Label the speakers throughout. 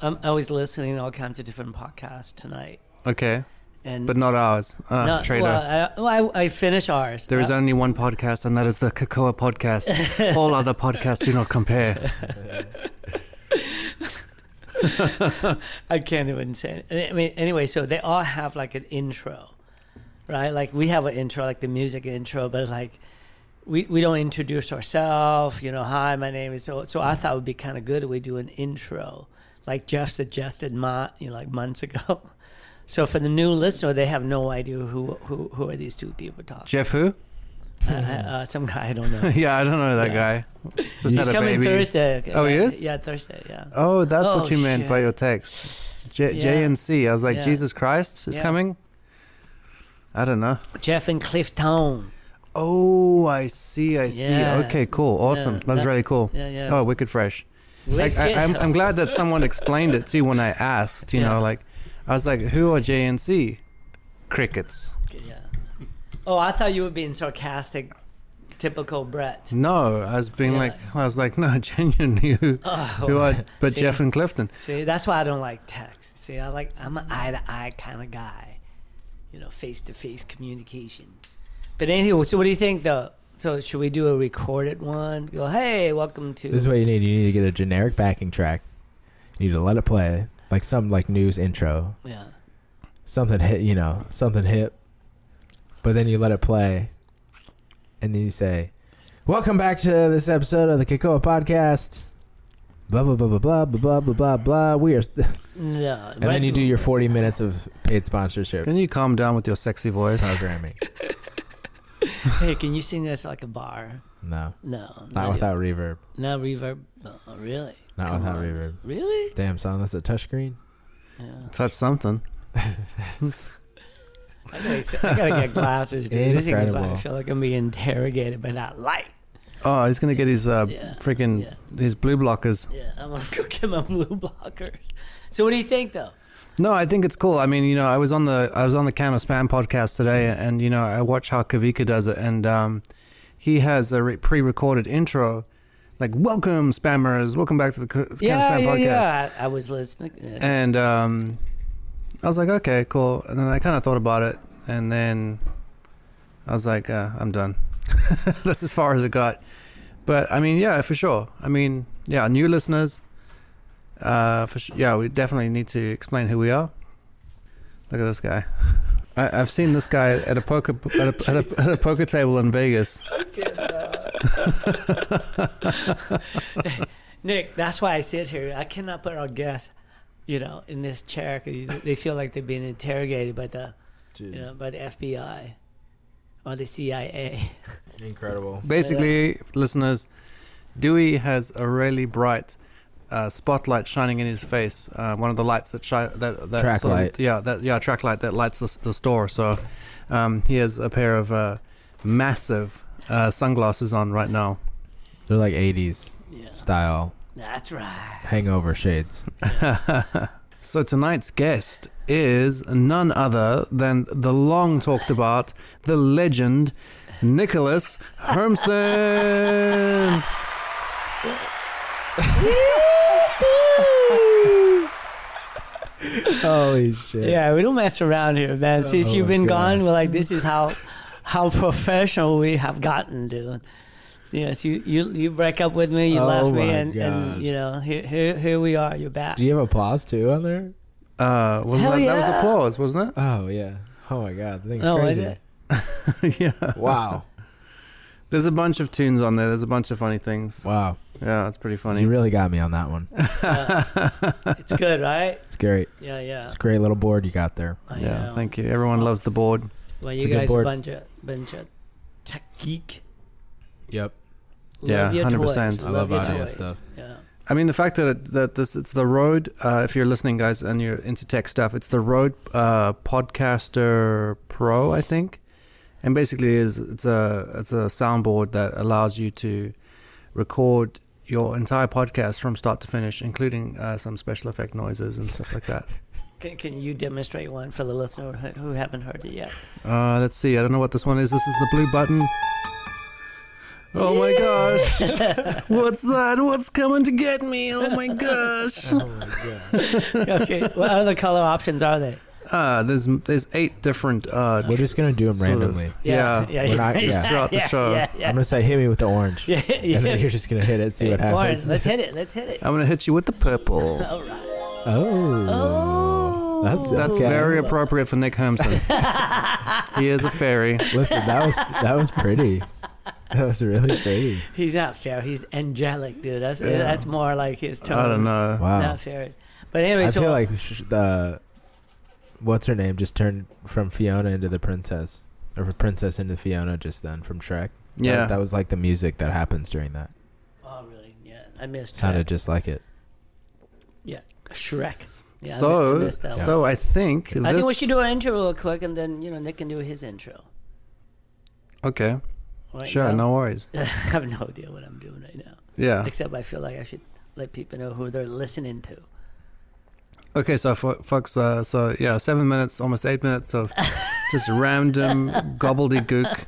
Speaker 1: I'm I was listening to all kinds of different podcasts tonight,
Speaker 2: Okay,
Speaker 1: and
Speaker 2: but not ours. Uh,
Speaker 1: No. Well, I, well, I, I finish ours.
Speaker 2: there is
Speaker 1: Uh,
Speaker 2: only one podcast, and that is the Cocoa Podcast. All other podcasts do not compare.
Speaker 1: I can't even say. It. I mean, anyway, so they all have like an intro, right? Like we have an intro, like the music intro, but like we, we don't introduce ourselves. You know, hi, my name is so. So I thought it would be kind of good if we do an intro, like Jeff suggested, mo- you know, like months ago. So for the new listener, they have no idea who who, who are these two people talking.
Speaker 2: Jeff who?
Speaker 1: Uh, uh, some guy I don't know.
Speaker 2: yeah, I don't know that
Speaker 1: Yeah.
Speaker 2: guy. Just
Speaker 1: He's coming. Thursday.
Speaker 2: Oh, he is?
Speaker 1: Yeah, Thursday. Yeah.
Speaker 2: Oh, that's what
Speaker 1: Oh,
Speaker 2: you meant by your text. J,
Speaker 1: Yeah.
Speaker 2: J and C. I was like,
Speaker 1: Yeah.
Speaker 2: Jesus Christ is coming. I don't know.
Speaker 1: Jeff and Cliff Town.
Speaker 2: Oh, I see. I see. Okay, cool, awesome. That's
Speaker 1: that-
Speaker 2: really cool.
Speaker 1: Yeah, yeah.
Speaker 2: Oh, wicked fresh. Like, I, I'm, I'm glad that someone explained it too when I asked. You
Speaker 1: Yeah.
Speaker 2: know, like I was like, "Who are JNC?" Crickets.
Speaker 1: Yeah. Oh, I thought you were being sarcastic, typical Brett.
Speaker 2: No, I was being
Speaker 1: Yeah.
Speaker 2: like, I was like, no, genuinely, who,
Speaker 1: Oh,
Speaker 2: who are? But
Speaker 1: See?
Speaker 2: Jeff and Clifton.
Speaker 1: See, that's why I don't like text. See, I like I'm an eye to eye kind of guy, you know, face to face communication. But anyway, so what do you think though? So should we do a recorded one? Go, hey, welcome to.
Speaker 3: This is what you need. You need to get a generic backing track. You need to let it play, like some like news intro,
Speaker 1: yeah.
Speaker 3: something hit, you know, something hip. But then you let it play, and then you say, "Welcome back to this episode of the Kikoa Podcast." Blah blah blah blah blah blah blah blah blah blah. We are,
Speaker 1: No.
Speaker 3: and then you do your forty minutes of paid sponsorship
Speaker 2: Can you calm down with your sexy voice?
Speaker 3: programming.
Speaker 1: Hey, can you sing us like a bar?
Speaker 3: No,
Speaker 1: No.
Speaker 3: not without reverb.
Speaker 1: No reverb. Oh, really?
Speaker 3: Not
Speaker 1: Come
Speaker 3: without
Speaker 1: on.
Speaker 3: reverb.
Speaker 1: Really?
Speaker 3: Damn son, that's a touchscreen.
Speaker 1: Yeah.
Speaker 2: Touch something.
Speaker 1: I gotta, I gotta get glasses, dude. This thing is like, I feel like I'm being interrogated by that light.
Speaker 2: Oh, he's gonna get his uh,
Speaker 1: Yeah.
Speaker 2: freaking
Speaker 1: Yeah.
Speaker 2: his blue blockers.
Speaker 1: Yeah, I'm gonna go get my blue blockers. So what do you think though?
Speaker 2: No, I think it's cool. I mean, you know, I was on the I was on the Can of Spam podcast today, and you know, I watch how Kavika does it, and um, he has a re- pre-recorded intro, like "Welcome, spammers! Welcome back to the Ca- Can
Speaker 1: yeah,
Speaker 2: of Spam
Speaker 1: yeah,
Speaker 2: podcast."
Speaker 1: yeah. I, I was listening. Yeah.
Speaker 2: And um, I was like, okay, cool. And then I kind of thought about it, and then I was like, uh, I'm done. That's as far as it got. But I mean, yeah, for sure. I mean, yeah, new listeners. Uh, for sure. Yeah, we definitely need to explain who we are. Look at this guy. I, I've seen this guy at a poker at a, at a, at a poker table in Vegas.
Speaker 1: Nick, that's why I sit here. I cannot put our guests, you know, in this chair because they feel like they're being interrogated by the, you know, by the FBI or the CIA.
Speaker 3: Incredible.
Speaker 2: Basically, listeners, Dewey has a really bright uh, spotlight shining in his face. Uh, one of the lights that shi- that that
Speaker 3: Track
Speaker 2: sort of-
Speaker 3: light.
Speaker 2: yeah, that yeah, track light that lights the the store. So um, he has a pair of uh, massive uh, sunglasses on right now.
Speaker 3: They're like '80s
Speaker 1: Yeah,
Speaker 3: style
Speaker 1: that's right.
Speaker 3: hangover shades.
Speaker 2: So tonight's guest is none other than the long talked about, the legend, Nicholas Hermson.
Speaker 3: Holy shit!
Speaker 1: Yeah, we don't mess around here, man. Since
Speaker 3: Oh
Speaker 1: you've been
Speaker 3: God.
Speaker 1: gone, we're like, this is how how professional we have gotten, dude. So, yes, you, you you break up with me, you
Speaker 3: Oh
Speaker 1: left me, and, and you know here, here here we are. You're back.
Speaker 3: Do you have applause too on there?
Speaker 2: Uh, wasn't
Speaker 1: Hell
Speaker 2: that, that was applause, wasn't it?
Speaker 3: Oh yeah. Oh my god, the thing's
Speaker 1: Oh, is
Speaker 3: crazy.
Speaker 1: it?
Speaker 2: it? yeah.
Speaker 3: Wow.
Speaker 2: There's a bunch of tunes on there. There's a bunch of funny things.
Speaker 3: Wow.
Speaker 2: Yeah, it's pretty funny.
Speaker 3: You really got me on that one.
Speaker 1: It's good, right?
Speaker 3: It's great.
Speaker 1: Yeah, yeah.
Speaker 3: It's a great little board you got there.
Speaker 1: I
Speaker 2: yeah,
Speaker 1: know.
Speaker 2: thank you. Everyone loves the board.
Speaker 1: Well,
Speaker 3: It's
Speaker 1: you
Speaker 3: a
Speaker 1: guys are a bunch of bunch of tech geek.
Speaker 3: Yep.
Speaker 2: Yeah,
Speaker 1: Love your
Speaker 2: 100%.
Speaker 1: toys.
Speaker 3: I love
Speaker 1: your
Speaker 3: audio
Speaker 1: toys.
Speaker 3: stuff.
Speaker 1: Yeah.
Speaker 2: I mean, the fact that it, that this it's the Rode. Uh, if you're listening, guys, and you're into tech stuff, it's the Rode uh, Podcaster Pro, I think, and basically is it's a it's a soundboard that allows you to record your entire podcast from start to finish, including uh, some special effect noises and stuff like that.
Speaker 1: Can, can you demonstrate one for the listener who who haven't heard it yet?
Speaker 2: Uh, let's see. I don't know what this one is. This is the blue button. Oh my gosh. What's that? What's coming to get me? Oh my gosh.
Speaker 3: Oh my god.
Speaker 1: okay, what other color options are there?
Speaker 2: Ah, there's there's eight different uh
Speaker 3: We're just gonna do them
Speaker 2: Sort of.
Speaker 3: randomly.
Speaker 2: Yeah,
Speaker 3: we're not- yeah.
Speaker 2: Throughout the show.
Speaker 1: Yeah, yeah,
Speaker 3: I'm gonna say, hit me with the orange,
Speaker 1: yeah, yeah.
Speaker 3: and then you're just gonna hit it, see what
Speaker 1: Hey, Warren,
Speaker 3: happens.
Speaker 1: let's hit it. Let's hit it.
Speaker 2: I'm gonna hit you with the purple.
Speaker 1: All right.
Speaker 3: Oh,
Speaker 1: Oh,
Speaker 3: That's-
Speaker 2: That's
Speaker 3: Okay.
Speaker 2: very appropriate for Nick Holmson. he is a fairy.
Speaker 3: listen, that was that was pretty. That was really pretty.
Speaker 1: He's not fair. He's angelic, dude. That's
Speaker 2: Yeah.
Speaker 1: that's more like his tone.
Speaker 2: I don't know.
Speaker 3: Wow.
Speaker 1: Not fair. But anyway,
Speaker 3: I
Speaker 1: so
Speaker 3: feel like sh- the what's her name just turned from Fiona into the princess, or from princess into Fiona just then from Shrek.
Speaker 2: Yeah.
Speaker 3: that, that was like the music that happens during that.
Speaker 1: Oh, really? Yeah, I missed
Speaker 3: Sounded
Speaker 1: Shrek.
Speaker 3: just like it.
Speaker 1: Yeah, Shrek. Yeah, I mi- I
Speaker 2: so
Speaker 1: missed that one.
Speaker 2: so I think
Speaker 1: I think we should do an intro real quick, and then you know Nick can do his intro.
Speaker 2: Okay.
Speaker 1: Right
Speaker 2: Sure,
Speaker 1: now.
Speaker 2: no worries.
Speaker 1: I have no idea what I'm doing right now.
Speaker 2: Yeah.
Speaker 1: Except I feel like I should let people know who they're listening to.
Speaker 2: Okay, so fo- folks, uh, so yeah, seven minutes, almost eight minutes of just random gobbledygook.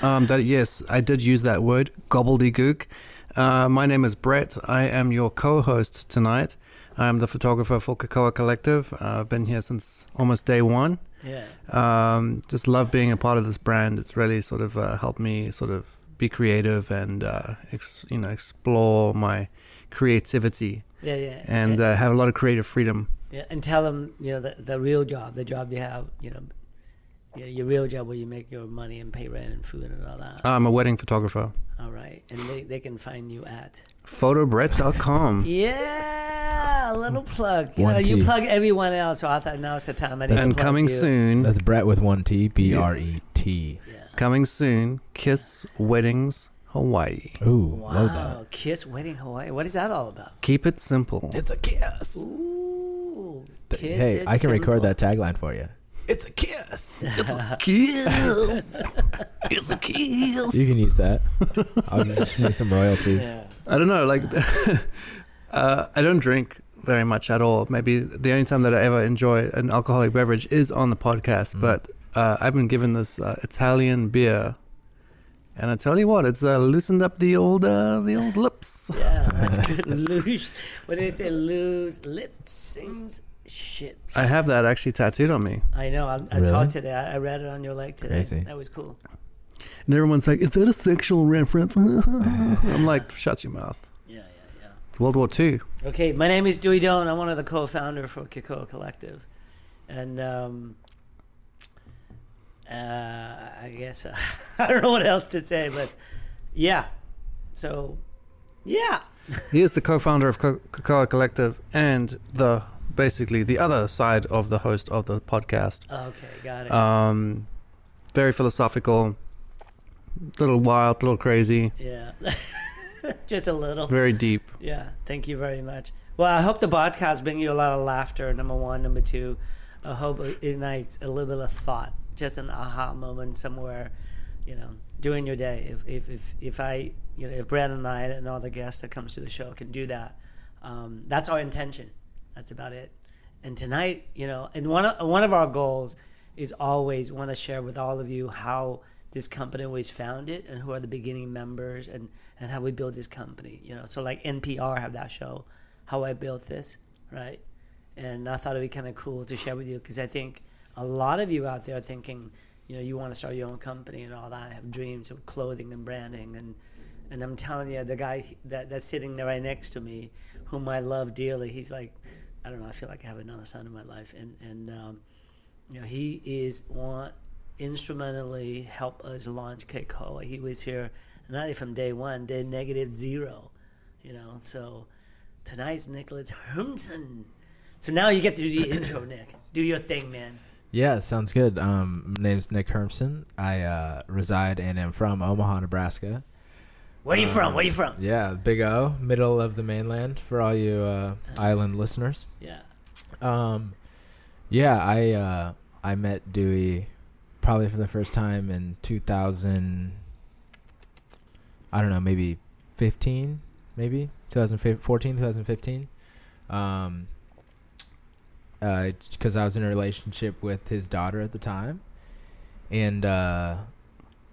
Speaker 2: Um, that yes, I did use that word, gobbledygook. Uh, my name is Brett. I am your co-host tonight. I am the photographer for Cocoa Collective. Uh, I've been here since almost day one.
Speaker 1: Yeah.
Speaker 2: Um, just love being a part of this brand. It's really sort of uh, helped me sort of be creative and uh, ex- you know explore my creativity
Speaker 1: Yeah, yeah.
Speaker 2: and
Speaker 1: yeah,
Speaker 2: uh, have a lot of creative freedom.
Speaker 1: yeah, and tell them you know the the real job, the job you have, you know, you know, your real job where you make your money and pay rent and food and all that.
Speaker 2: I'm a wedding photographer.
Speaker 1: all right, and they, they can find you at
Speaker 2: Photobrett.com.
Speaker 1: yeah, a little plug. You
Speaker 3: One
Speaker 1: know, you plug everyone else, so I thought now's the time. I need to
Speaker 2: and
Speaker 1: plug
Speaker 2: coming
Speaker 1: you.
Speaker 2: soon,
Speaker 3: That's Brett with one T, B R E T.
Speaker 2: Coming soon, Kiss Weddings Hawaii.
Speaker 3: Ooh,
Speaker 1: Wow,
Speaker 3: love that.
Speaker 1: Kiss Wedding Hawaii. What is that all about?
Speaker 2: Keep it simple.
Speaker 3: It's a kiss.
Speaker 1: Ooh, kiss
Speaker 3: hey,
Speaker 1: it
Speaker 3: I can record
Speaker 1: simple.
Speaker 3: that tagline for you. It's a kiss.
Speaker 2: It's a Kiss. it's a kiss.
Speaker 3: You can use that. I just need some royalties.
Speaker 1: Yeah.
Speaker 2: I don't know, like, uh, I don't drink very much at all. Maybe the only time that I ever enjoy an alcoholic beverage is on the podcast.
Speaker 3: Mm.
Speaker 2: But uh, I've been given this uh, Italian beer, and I tell you what, it's uh, loosened up the old uh, the old lips.
Speaker 1: Yeah, that's good. Lose. What did they say? Lose lips sings ships.
Speaker 2: I have that actually tattooed on me,
Speaker 1: I know. I, I
Speaker 3: Really?
Speaker 1: saw it today. I, I read it on your leg today.
Speaker 3: Crazy.
Speaker 1: That was cool.
Speaker 2: and everyone's like, "Is that a sexual reference?" I'm like, "Shut your mouth."
Speaker 1: Yeah, yeah,
Speaker 2: It's World War Two.
Speaker 1: yeah. Okay, my name is Dewey Doan. I'm one of the co-founder for Kikoa Collective, and um, uh, I guess uh, I don't know what else to say, but yeah. So, yeah.
Speaker 2: He is the co-founder of Cocoa Collective and the basically the other side of the host of the podcast.
Speaker 1: Okay, got it.
Speaker 2: Um, very philosophical, little wild, little crazy,
Speaker 1: yeah, just a little.
Speaker 2: very deep.
Speaker 1: Yeah, thank you very much. Well, I hope the podcast bring you a lot of laughter. Number one, number two, I hope it ignites a little bit of thought, just an aha moment somewhere, you know, during your day. If if if, if I, you know, if Brad and I and all the guests that comes to the show can do that, um, that's our intention. That's about it. And tonight, you know, and one of, one of our goals is always want to share with all of you how this company was founded and who are the beginning members and, and how we built this company. You know, so like NPR have that show, How I Built This, right? And I thought it'd be kind of cool to share with you because I think a lot of you out there are thinking, you know, you want to start your own company and all that, have dreams of clothing and branding and and I'm telling you, the guy that, that's sitting there right next to me, whom I love dearly, he's like, I don't know, I feel like I have another son in my life, and and um, you know, he is one instrumentally help us launch Keikoa. He was here not even from day one, day negative zero, you know. So tonight's Nicholas Hermson. So now you get to do the intro, Nick. Do your thing, man.
Speaker 3: Yeah, sounds good. Um, my name's Nick Hermson. I uh, reside and am from Omaha, Nebraska.
Speaker 1: Where are you from? Where are you from?
Speaker 3: Yeah, Big O, middle of the mainland for all you uh, island listeners.
Speaker 1: Yeah.
Speaker 3: Um, yeah, I uh, I met Dewey probably for the first time in 2000. I don't know, maybe 15, maybe 2014, 2015. Um, because I was in a relationship with his daughter at the time, and uh,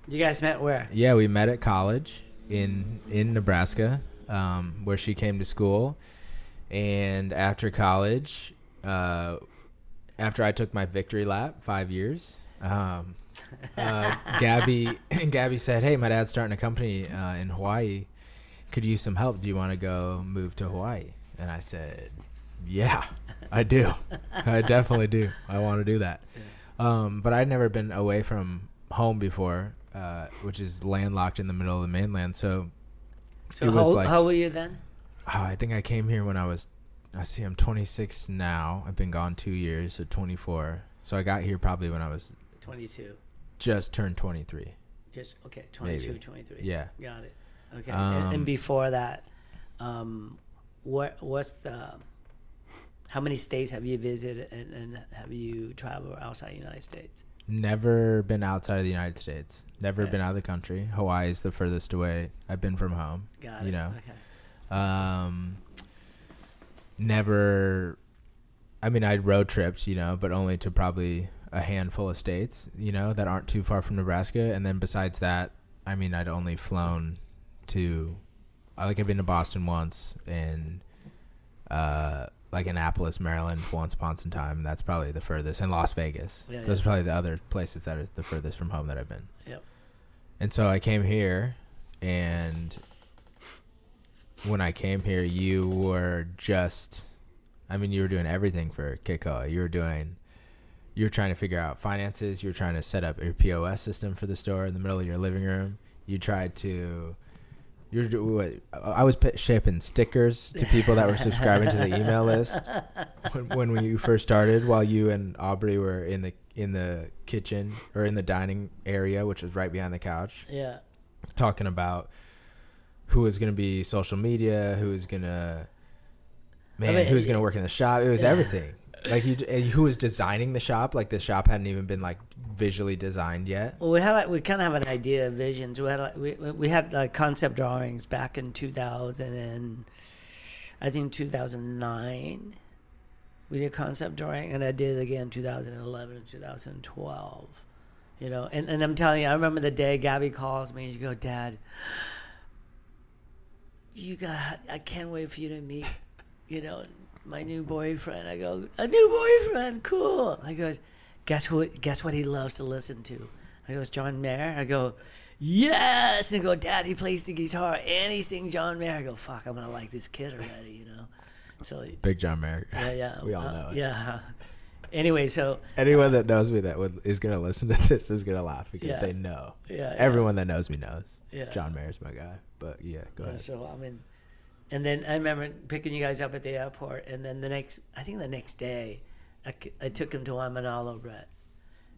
Speaker 1: You guys met where?
Speaker 3: Yeah, we met at college in in Nebraska, um, where she came to school, and after college, uh, after I took my victory lap, five years. Um, uh, Gabby Gabby said, "Hey, my dad's starting a company uh, in Hawaii. Could use some help. Do you want to go move to Hawaii?" And I said, "Yeah, I do. I definitely do. I want to do that." Um, but I'd never been away from home before, uh, which is landlocked in the middle of the mainland. So,
Speaker 1: So how,
Speaker 3: like-
Speaker 1: how were you then?
Speaker 3: oh, I think I came here when I was. I see. I'm 26 now. I've been gone two years, so 24. So I got here probably when I was
Speaker 1: 22.
Speaker 3: just turned 23.
Speaker 1: Just okay, 22,
Speaker 3: Maybe.
Speaker 1: 23.
Speaker 3: Yeah.
Speaker 1: Got it. Okay.
Speaker 3: Um,
Speaker 1: and, and before that, um, what what's the how many states have you visited and, and have you traveled outside the United States?
Speaker 3: Never been outside of the United States. Never been out of the country. Hawaii is the furthest away I've been from home.
Speaker 1: Got
Speaker 3: You
Speaker 1: it.
Speaker 3: know.
Speaker 1: Okay.
Speaker 3: Um, never. I mean, I road trips, you know, but only to probably a handful of states, you know, that aren't too far from Nebraska. And then besides that, I mean, I'd only flown to, I like I've been to Boston once and, uh, like Annapolis, Maryland once upon some time. That's probably the furthest, and Las Vegas.
Speaker 1: Yeah,
Speaker 3: Those
Speaker 1: yeah.
Speaker 3: are probably the other places that are the furthest from home that I've been.
Speaker 1: Yep.
Speaker 3: And so I came here, and when I came here, you were just, I mean, you were doing everything for Kikoa. You were doing, you were trying to figure out finances. You were trying to set up your POS system for the store in the middle of your living room. You tried to, you were, do- what, I was p- shipping stickers to people that were subscribing to the email list when, when we first started. While you and Aubrey were in the in the kitchen or in the dining area, which was right behind the couch
Speaker 1: Yeah.
Speaker 3: talking about who was going to be social media, who was going to man,
Speaker 1: mean,
Speaker 3: who was going to work in the shop. It was everything. Like you, who was designing the shop? Like the shop hadn't even been like visually designed yet.
Speaker 1: Well, we had like we kind of have an idea of visions. We had like, we we had like concept drawings back in 2000 and I think 2009. We did concept drawing, and I did it again 2011 and 2012. You know, and, and I'm telling you, I remember the day Gabby calls me and you go, Dad, you got, I can't wait for you to meet, you know, my new boyfriend. I go, a new boyfriend, cool. I goes, guess who? Guess what he loves to listen to? I goes, John Mayer. I go, yes. And I go, Dad, he plays the guitar and he sings John Mayer. I go, fuck, I'm gonna like this kid already, you know. So
Speaker 3: Big John Mayer.
Speaker 1: yeah, yeah,
Speaker 3: We all
Speaker 1: uh,
Speaker 3: know it.
Speaker 1: Yeah. Anyway, so
Speaker 3: Anyone that knows me that would, is going to listen to this is going to laugh because
Speaker 1: Yeah.
Speaker 3: they know.
Speaker 1: yeah, yeah.
Speaker 3: Everyone that knows me knows.
Speaker 1: Yeah.
Speaker 3: John Mayer's my guy. But yeah, go
Speaker 1: Yeah,
Speaker 3: ahead.
Speaker 1: So I mean, and then I remember picking you guys up at the airport, and then the next, I think the next day, I, took him to Amanalo, Brett,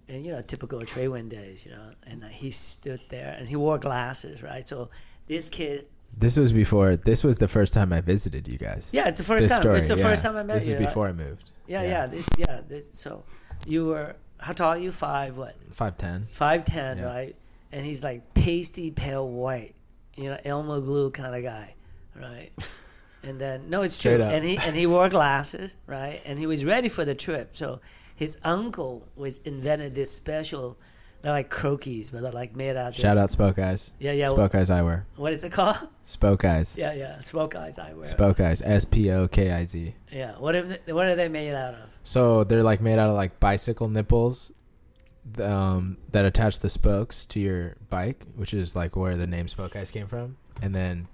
Speaker 1: and you know, typical tradewind days, you know, and uh, he stood there and he wore glasses, right? So this kid,
Speaker 3: This was before. This was the first time I visited you guys.
Speaker 1: yeah, it's the first
Speaker 3: This
Speaker 1: time.
Speaker 3: story,
Speaker 1: it's the
Speaker 3: yeah.
Speaker 1: first time I met
Speaker 3: This
Speaker 1: you.
Speaker 3: This is
Speaker 1: right?
Speaker 3: before I moved.
Speaker 1: Yeah, yeah, this, yeah. This, so you were how tall are you? Five what?
Speaker 3: Five ten.
Speaker 1: Five ten,
Speaker 3: Yeah.
Speaker 1: right? And he's like pasty pale white, you know, Elmo glue kind of guy, right? And then no, it's true.
Speaker 3: Up.
Speaker 1: And he and he wore glasses, right? And he was ready for the trip. So his uncle was invented this special, they're like Croakies, but they're like made out. of
Speaker 3: Shout out Spokiz.
Speaker 1: Yeah, yeah.
Speaker 3: Spokiz Eyewear.
Speaker 1: What is it called?
Speaker 3: Spokiz.
Speaker 1: Yeah, yeah. Spokiz eyewear.
Speaker 3: Spoke Eyes. S P O K I Z.
Speaker 1: Yeah. What are they, what are they made out of?
Speaker 3: So they're like made out of like bicycle nipples, um, that attach the spokes to your bike, which is like where the name Spokiz came from, and then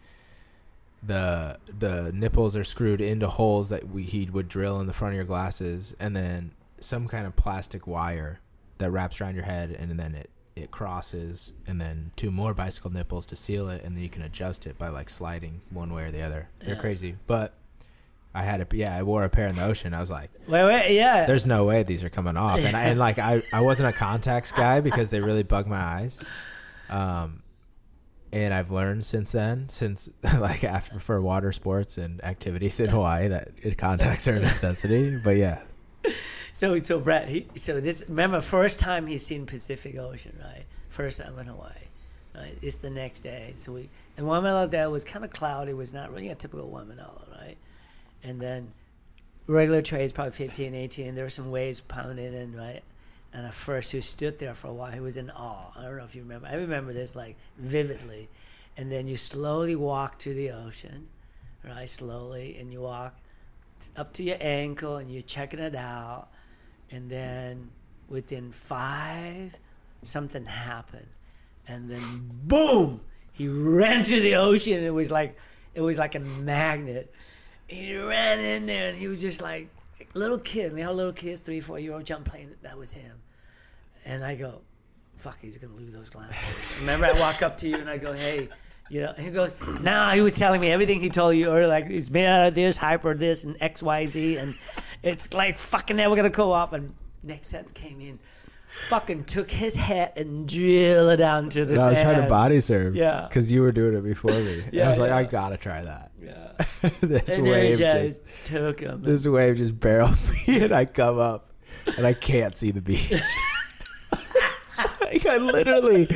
Speaker 3: the the nipples are screwed into holes that we he would drill in the front of your glasses, and then some kind of plastic wire that wraps around your head, and then it it crosses, and then two more bicycle nipples to seal it, and then you can adjust it by like sliding one way or the other. They're
Speaker 1: Yeah.
Speaker 3: crazy, but. I had a yeah. I wore a pair in the ocean. I was like,
Speaker 1: Wait, wait. Yeah.
Speaker 3: there's no way these are coming off. And, I, and like I, I wasn't a contacts guy because they really bug my eyes. Um, and I've learned since then, since like after for water sports and activities in Hawaii, that it, contacts are a necessity. But yeah,
Speaker 1: So so Brett, he so this remember first time he's seen Pacific Ocean, right? First time in Hawaii. Right? It's the next day. So we and Waimanalo Day was kind of cloudy, It was not really a typical Waimanalo, right? And then regular trades probably 15, 18. There were some waves pounding in, right? And at first, he stood there for a while. He was in awe. I don't know if you remember. I remember this like vividly. And then you slowly walk to the ocean, right? Slowly, and you walk up to your ankle, and you're checking it out. And then within five, something happened, and then boom, he ran to the ocean. It was like it was like a magnet. He ran in there, and he was just like little kid. You know, little kids, three, four year old, jump playing. That was him. And I go, fuck, he's gonna lose those glasses. Remember, I walk up to you and I go, hey. You know, he goes, nah, he was telling me everything he told you, or like, he's made out of this, hyper this, and X, Y, Z, and it's like fucking never gonna go off. And next sense came in, fucking took his hat and drilled it down to the
Speaker 3: I was trying to body serve.
Speaker 1: Yeah.
Speaker 3: Because you were doing it before me.
Speaker 1: Yeah,
Speaker 3: I was like,
Speaker 1: yeah.
Speaker 3: I gotta try that.
Speaker 1: Yeah.
Speaker 3: this
Speaker 1: And
Speaker 3: wave just,
Speaker 1: just took him.
Speaker 3: this wave just barreled me, and I come up, and I can't see the beach. like I literally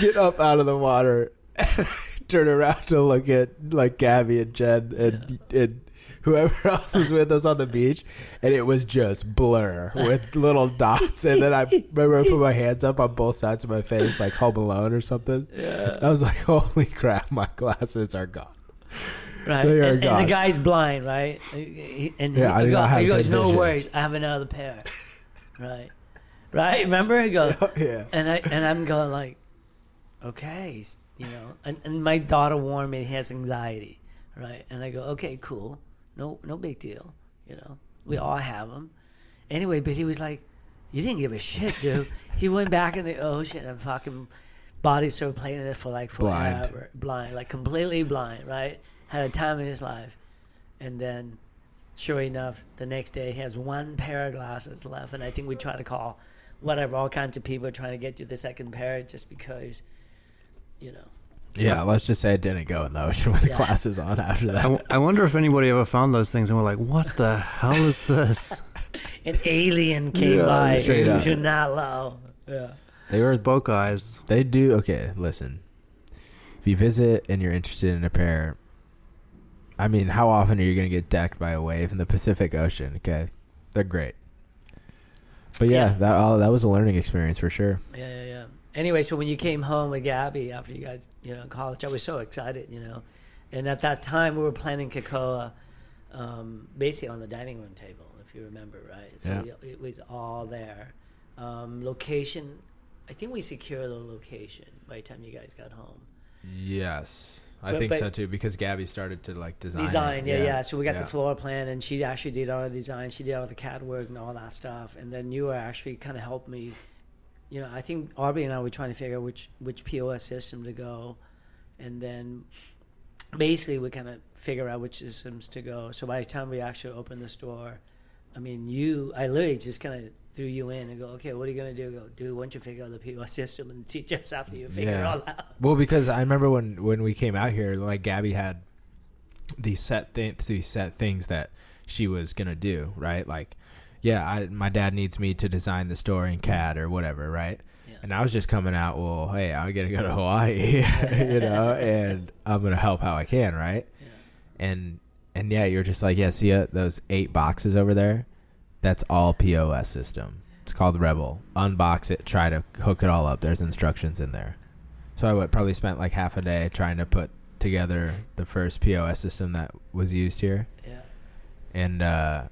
Speaker 3: get up out of the water, and turn around to look at like Gabby and Jen and and whoever else was with us on the beach, and it was just blur with little dots. And then I remember I put my hands up on both sides of my face, like Home Alone or something.
Speaker 1: Yeah.
Speaker 3: I was like, "Holy crap, my glasses are gone."
Speaker 1: Right.
Speaker 3: They are
Speaker 1: And, and the guy's blind, right? And
Speaker 3: Yeah, I
Speaker 1: he,
Speaker 3: do
Speaker 1: go-
Speaker 3: have
Speaker 1: he goes, no
Speaker 3: vision."
Speaker 1: worries, I have another pair. right. Right? Remember? He goes,
Speaker 3: yeah.
Speaker 1: and I and I'm going like, okay, you know. And, and my daughter warned me he has anxiety, right? And I go, okay, cool, no no big deal, you know. We mm-hmm. all have them. Anyway, but he was like, you didn't give a shit, dude. he went back in the ocean and fucking body started playing it for like
Speaker 3: Blind.
Speaker 1: forever, blind, like completely blind, right? Had a time in his life, and then. Sure enough, the next day he has one pair of glasses left, and I think we try to call whatever, all kinds of people trying to get you the second pair just because, you know.
Speaker 3: Yeah, let's just say it didn't go in the ocean with the
Speaker 1: Yeah.
Speaker 3: glasses on after that.
Speaker 2: w- I wonder if anybody ever found those things and were like, "What the hell is this?"
Speaker 1: An alien came
Speaker 3: Yeah,
Speaker 1: by
Speaker 3: straight
Speaker 1: to Nalo. Yeah.
Speaker 3: They were
Speaker 2: Spokiz.
Speaker 3: They do okay. Listen, if you visit and you're interested in a pair, I mean, how often are you gonna get decked by a wave in the Pacific Ocean? Okay, they're great. But yeah,
Speaker 1: Yeah.
Speaker 3: that all that was a learning experience for sure.
Speaker 1: Yeah, yeah, yeah. Anyway, so when you came home with Gabby after you guys, you know, in college, I was so excited, you know. And at that time, we were planning Kakoa um, basically on the dining room table, if you remember, right? So
Speaker 3: Yeah.
Speaker 1: we- it was all there. Um, location, I think we secured the location by the time you guys got home.
Speaker 3: Yes, I
Speaker 1: But-
Speaker 3: think
Speaker 1: but-
Speaker 3: so too because Gabby started to like design.
Speaker 1: design yeah, yeah. So we got
Speaker 3: yeah.
Speaker 1: the floor plan and she actually did all the design. She did all the CAD work and all that stuff. And then you were actually kind of helped me. You know I think Aubrey and I were trying to figure out which which POS system to go. And then basically we kind of figure out which systems to go. So by the time we actually opened the store I mean you I literally just kind of threw you in and go okay what are you gonna do go dude why don't you figure out the POS system and teach us after you figure it all out
Speaker 3: Well, because I remember when when we came out here, like Gabby had these set things, these set things that she was gonna do, right? Like, yeah, I, my dad needs me to design the store in CAD or whatever, right?
Speaker 1: Yeah.
Speaker 3: And I was just coming out, well, hey, I'm gonna go to Hawaii, you know, and I'm gonna help how I can, right?
Speaker 1: yeah.
Speaker 3: And and yeah, you're just like, yeah, see uh, those eight boxes over there? That's all POS system. It's called Revel. Unbox it, try to hook it all up. There's instructions in there. So I would probably spent like half a day trying to put together the first POS system that was used here,
Speaker 1: yeah
Speaker 3: and uh,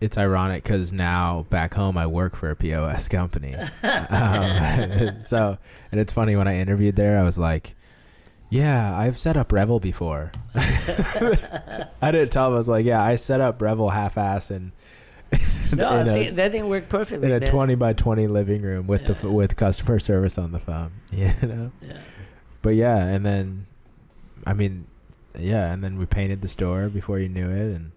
Speaker 3: it's ironic because now back home I work for a POS company. um, so, and it's funny when I interviewed there, I was like, "Yeah, I've set up Revel before." I didn't tell him. I was like, "Yeah, I set up Revel half-ass and."
Speaker 1: no that
Speaker 3: a-
Speaker 1: thing, that thing worked perfectly
Speaker 3: in a
Speaker 1: man.
Speaker 3: twenty by twenty living room with the
Speaker 1: Yeah.
Speaker 3: f with customer service on the phone, you know.
Speaker 1: yeah
Speaker 3: But yeah, and then, I mean, yeah, and then we painted the store before you knew it, and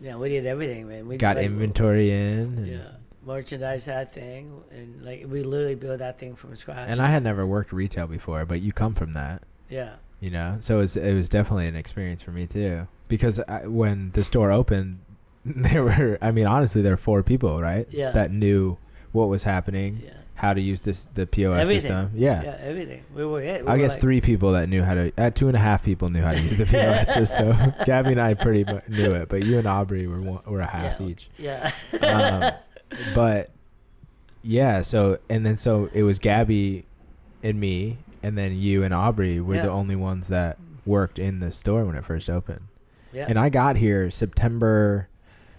Speaker 1: Yeah, we did everything, man. We
Speaker 3: got
Speaker 1: like,
Speaker 3: inventory in, and,
Speaker 1: Yeah, merchandise that thing, and like we literally built that thing from scratch.
Speaker 3: and I had never worked retail before, but you come from that,
Speaker 1: yeah,
Speaker 3: you know, so it was it was definitely an experience for me too. Because I, when the store opened, there were, I mean, honestly, there were four people, right?
Speaker 1: Yeah.
Speaker 3: That knew what was happening,
Speaker 1: yeah,
Speaker 3: how to use this the POS
Speaker 1: Everything.
Speaker 3: system.
Speaker 1: yeah, yeah, everything. We were it. We
Speaker 3: I
Speaker 1: were
Speaker 3: guess
Speaker 1: like-
Speaker 3: three people that knew how to. Uh, two and a half people knew how to use the POS system. Gabby and I pretty mu- knew it, but you and Aubrey were one, were a half
Speaker 1: Yeah.
Speaker 3: each.
Speaker 1: Yeah,
Speaker 3: Um, but yeah. So and then so it was Gabby and me, and then you and Aubrey were
Speaker 1: Yeah.
Speaker 3: the only ones that worked in the store when it first opened.
Speaker 1: Yeah.
Speaker 3: And I got here September,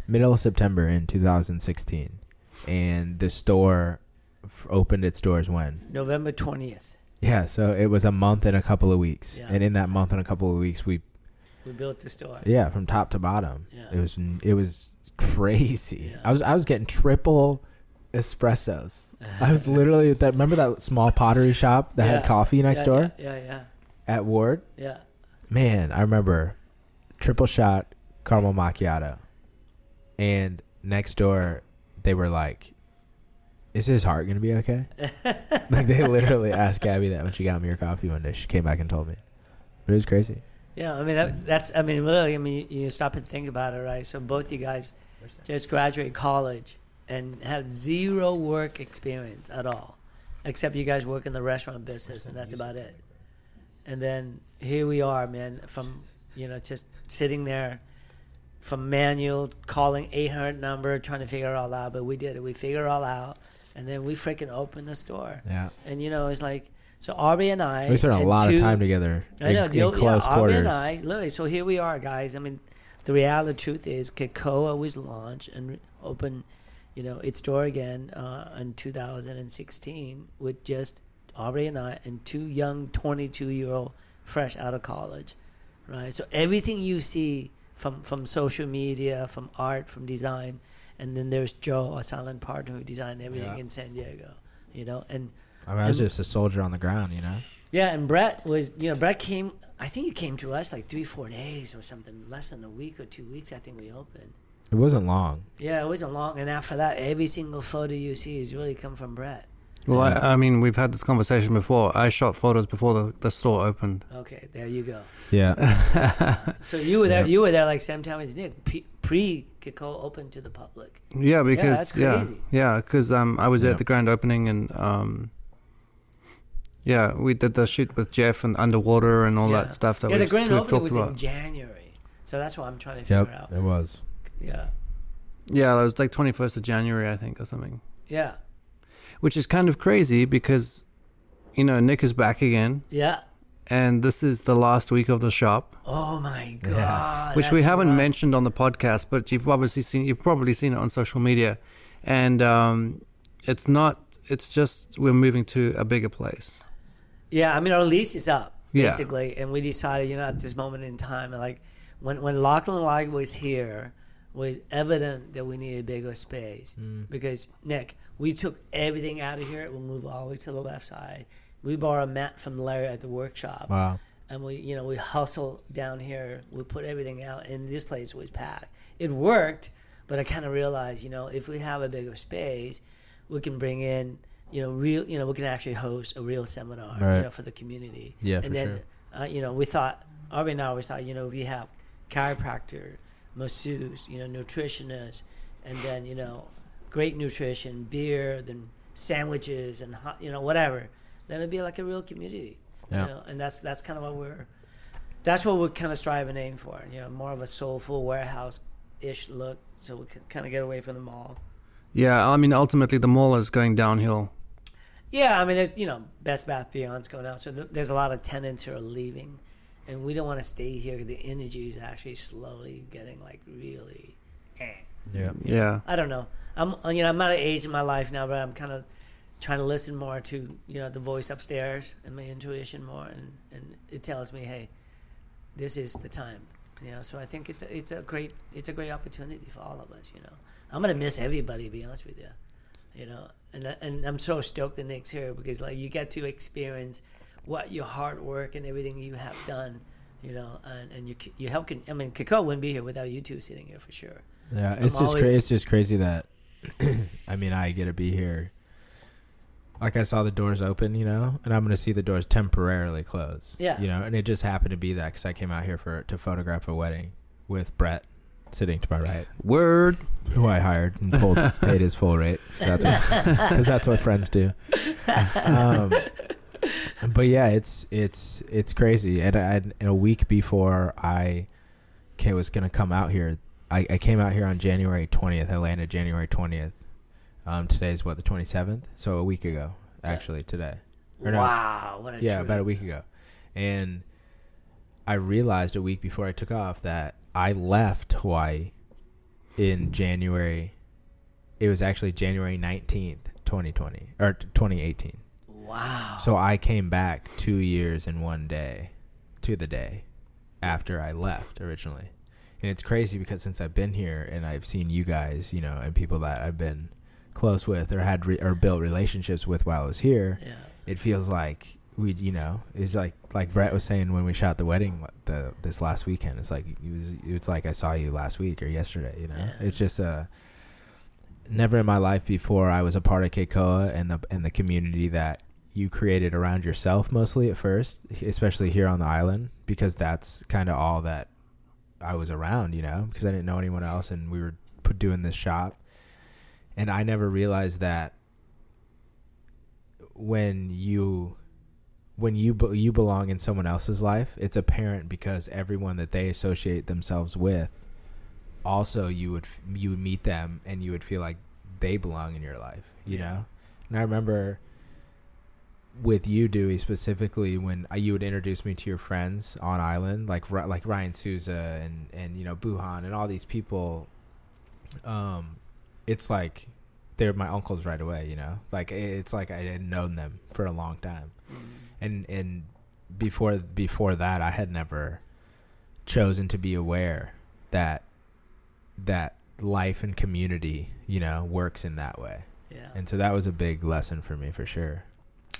Speaker 3: middle of September in 2016, and the store f- opened its doors when?
Speaker 1: November twentieth,
Speaker 3: Yeah, so it was a month and a couple of weeks,
Speaker 1: Yeah.
Speaker 3: and in that month and a couple of weeks, we
Speaker 1: we built the store.
Speaker 3: yeah from top to bottom,
Speaker 1: Yeah.
Speaker 3: it was it was crazy.
Speaker 1: Yeah.
Speaker 3: I was I was getting triple espressos. I was literally that. Remember that small pottery shop that had coffee next
Speaker 1: yeah,
Speaker 3: door
Speaker 1: Yeah, yeah,
Speaker 3: at Ward?
Speaker 1: yeah.
Speaker 3: Man, I remember triple shot caramel macchiato, and next door they were like, "Is his heart gonna be okay?" like they literally asked Gabby that when she got me her coffee one day. She came back and told me, but it was crazy.
Speaker 1: Yeah, I mean that's. I mean, really, I mean, you, you stop and think about it, right? So both you guys just graduated college and have zero work experience at all, except you guys work in the restaurant business, and that's about it. And then here we are, man, from you know just sitting there, from manual calling 800 number, trying to figure it all out. But we did it. We figured it all out, and then we freaking opened the store.
Speaker 3: Yeah,
Speaker 1: And you know, it's like so. Arby and I.
Speaker 3: we spent a lot
Speaker 1: two-
Speaker 3: of time together
Speaker 1: I
Speaker 3: in,
Speaker 1: know,
Speaker 3: in
Speaker 1: deal,
Speaker 3: close
Speaker 1: yeah,
Speaker 3: quarters.
Speaker 1: and I, literally. So here we are, guys. I mean, the reality truth is, Kikoa was launched and opened, you know, its door again uh, in 2016 with just Aubrey and I and two young 22 year old fresh out of college, right? So everything you see from from social media, from art, from design, and then there's Joe, a silent partner who designed everything
Speaker 3: Yeah.
Speaker 1: in San Diego, you know, and
Speaker 3: I mean, I was
Speaker 1: and-
Speaker 3: just a soldier on the ground, you know.
Speaker 1: yeah, and Brett was, you know, Brett came. I think he came to us like three, four days or something, less than a week or two weeks. I think we opened.
Speaker 3: It wasn't long.
Speaker 1: Yeah, it wasn't long. And after that, every single photo you see is really come from Brett.
Speaker 2: Well, I, I mean, we've had this conversation before. I shot photos before the, the store opened.
Speaker 1: Okay, there you go.
Speaker 3: Yeah,
Speaker 1: So you were there.
Speaker 3: Yep.
Speaker 1: You were there like same time as Nick, pre- pre Kiko open to the public.
Speaker 2: Yeah, because
Speaker 1: that's
Speaker 2: yeah,
Speaker 1: crazy.
Speaker 2: yeah, because um, I was
Speaker 3: Yeah.
Speaker 2: at the grand opening and um, yeah, we did the shoot with Jeff and underwater and all
Speaker 1: Yeah.
Speaker 2: that stuff that
Speaker 1: yeah, the grand opening was
Speaker 2: about.
Speaker 1: in January. So that's what I'm trying to figure
Speaker 3: yep,
Speaker 1: out.
Speaker 3: it was.
Speaker 1: Yeah,
Speaker 2: Yeah, it was like twenty first of January, I think, or something.
Speaker 1: yeah,
Speaker 2: Which is kind of crazy because, you know, Nick is back again,
Speaker 1: yeah.
Speaker 2: and this is the last week of the shop,
Speaker 1: Oh my god!
Speaker 3: Yeah.
Speaker 2: which we haven't
Speaker 1: right.
Speaker 2: mentioned on the podcast, but you've obviously seen, you've probably seen it on social media, and um, it's not. It's just we're moving to a bigger place.
Speaker 1: Yeah, I mean our lease is up
Speaker 2: Yeah.
Speaker 1: basically, and we decided, you know, at this moment in time, like when when Lachlan Live was here, was evident that we needed a bigger space because Nick, we took everything out of here. We moved all the way to the left side. We borrowed a mat from Larry at the workshop,
Speaker 3: Wow.
Speaker 1: and we, you know, we hustled down here. We put everything out, and this place was packed. It worked, but I kind of realized, you know, if we have a bigger space, we can bring in, you know, real, you know, we can actually host a real seminar,
Speaker 3: Right.
Speaker 1: you know, for the community.
Speaker 3: Yeah,
Speaker 1: and
Speaker 3: for
Speaker 1: then,
Speaker 3: sure.
Speaker 1: uh, you know, we thought, Aubrey and I always thought, you know, we have chiropractor, masseuse, you know, nutritionist, and then you know, great nutrition, beer, then sandwiches and hot, you know, whatever. Then it'd be like a real community.
Speaker 3: Yeah.
Speaker 1: You know, and that's that's kind of what we're that's what we're kind of striving aim for. You know, more of a soulful warehouse ish look, so we can kind of get away from the mall.
Speaker 2: Yeah, I mean, ultimately the mall is going downhill.
Speaker 1: Yeah, I mean, there's, you know, Best Bath Beyond's going out, so th- there's a lot of tenants who are leaving, and we don't want to stay here. The energy is actually slowly getting like really. Eh.
Speaker 3: Yeah.
Speaker 2: Yeah,
Speaker 1: I don't know. I'm you know I'm at an age in my life now, but I'm kind of trying to listen more to you know the voice upstairs and my intuition more, and and it tells me, hey, this is the time. You know, so I think it's a, it's a great it's a great opportunity for all of us. You know, I'm gonna miss everybody. To be honest with you, you know, and and I'm so stoked that Nick's here because like you get to experience what your hard work and everything you have done. You know, and, and you you help. Con- I mean, Kako wouldn't be here without you two sitting here for sure.
Speaker 3: Yeah,
Speaker 1: I'm
Speaker 3: it's just
Speaker 1: always-
Speaker 3: cra- it's just crazy that I mean I get to be here. Like I saw the doors open, you know, and I'm gonna see the doors temporarily close.
Speaker 1: Yeah.
Speaker 3: you know, and it just happened to be that because I came out here for to photograph a wedding with Brett sitting to my right,
Speaker 2: word.
Speaker 3: who I hired and told paid his full rate because that's that's what friends do. Um, but yeah, it's it's it's crazy. And I, and a week before I was gonna come out here, I, I came out here on January twentieth. I landed January twentieth. Um, today's what the 27th, so a week ago, actually today. Or no.
Speaker 1: Wow, what a
Speaker 3: yeah, about a week ago, and I realized a week before I took off that I left Hawaii in January. It was actually January 19th, 2020 or 2018.
Speaker 1: Wow.
Speaker 3: So I came back two years and one day to the day after I left originally. And it's crazy because since I've been here and I've seen you guys, you know, and people that I've been close with or had re- or built relationships with while I was here,
Speaker 1: yeah.
Speaker 3: it feels like we, you know, it's like like Brett was saying when we shot the wedding the this last weekend. It's like it was it's like I saw you last week or yesterday. You know,
Speaker 1: Yeah.
Speaker 3: it's just uh never in my life before I was a part of Keikoa and the and the community that you created around yourself mostly at first, especially here on the island, because that's kind of all that I was around, you know, because I didn't know anyone else, and we were put doing this shop, and I never realized that when you when you be- you belong in someone else's life, it's apparent because everyone that they associate themselves with, also you would you would meet them and you would feel like they belong in your life, you
Speaker 1: Yeah.
Speaker 3: know. And I remember with you, Dewey, specifically when uh, you would introduce me to your friends on island, like like Ryan Souza and and you know Buhan and all these people. Um, it's like they're my uncles right away, you know. Like it's like I had known them for a long time and and before before that I had never chosen to be aware that that life and community you know works in that way
Speaker 1: Yeah.
Speaker 3: and so that was a big lesson for me for sure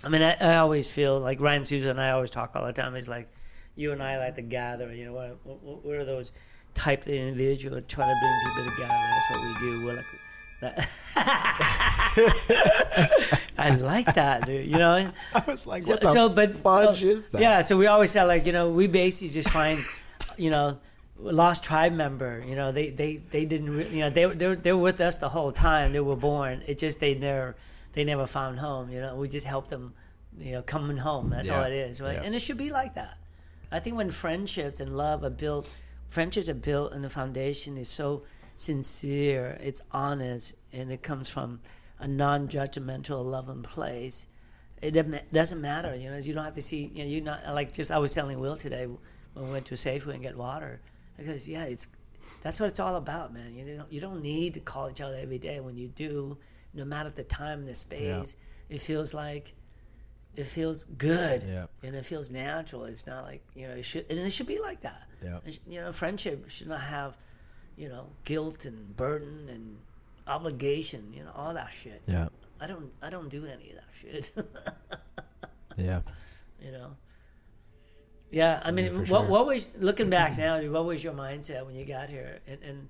Speaker 1: I mean, I, I always feel like Ryan Souza and I always talk all the time. Is like you and I like to gather. You know, what what, what are those type of individual trying to bring people together? That's what we do. We're like that. I like that, dude. You know.
Speaker 3: I was like
Speaker 1: So, so but
Speaker 3: fudge
Speaker 1: uh,
Speaker 3: is that?
Speaker 1: Yeah, so we always say like you know we basically just find, you know, lost tribe member. You know they they they didn't re- you know they they were, they were with us the whole time they were born. It just they never they never found home. You know we just helped them, you know, coming home. That's all it is, right?
Speaker 3: Yeah.
Speaker 1: And it should be like that. I think when friendships and love are built, friendships are built and the foundation is so sincere, it's honest, and it comes from a non-judgmental, loving place. It doesn't- doesn't matter, you know. You don't have to see, you know. You not like just I was telling Will today when we went to Safeway and get water because yeah, it's that's what it's all about, man. You don't you don't need to call each other every day. When you do, no matter the time and the space, it feels like it feels good
Speaker 3: Yeah.
Speaker 1: and it feels natural. It's not like you know it should and it should be like that.
Speaker 3: Yeah.
Speaker 1: You know, friendship should not have you know guilt and burden and obligation. You know, all that shit.
Speaker 3: yeah
Speaker 1: I don't I don't do any of that shit.
Speaker 3: yeah
Speaker 1: you know. Yeah, I mean,
Speaker 3: Yeah,
Speaker 1: what
Speaker 3: sure.
Speaker 1: what was looking back now? What was your mindset when you got here? And and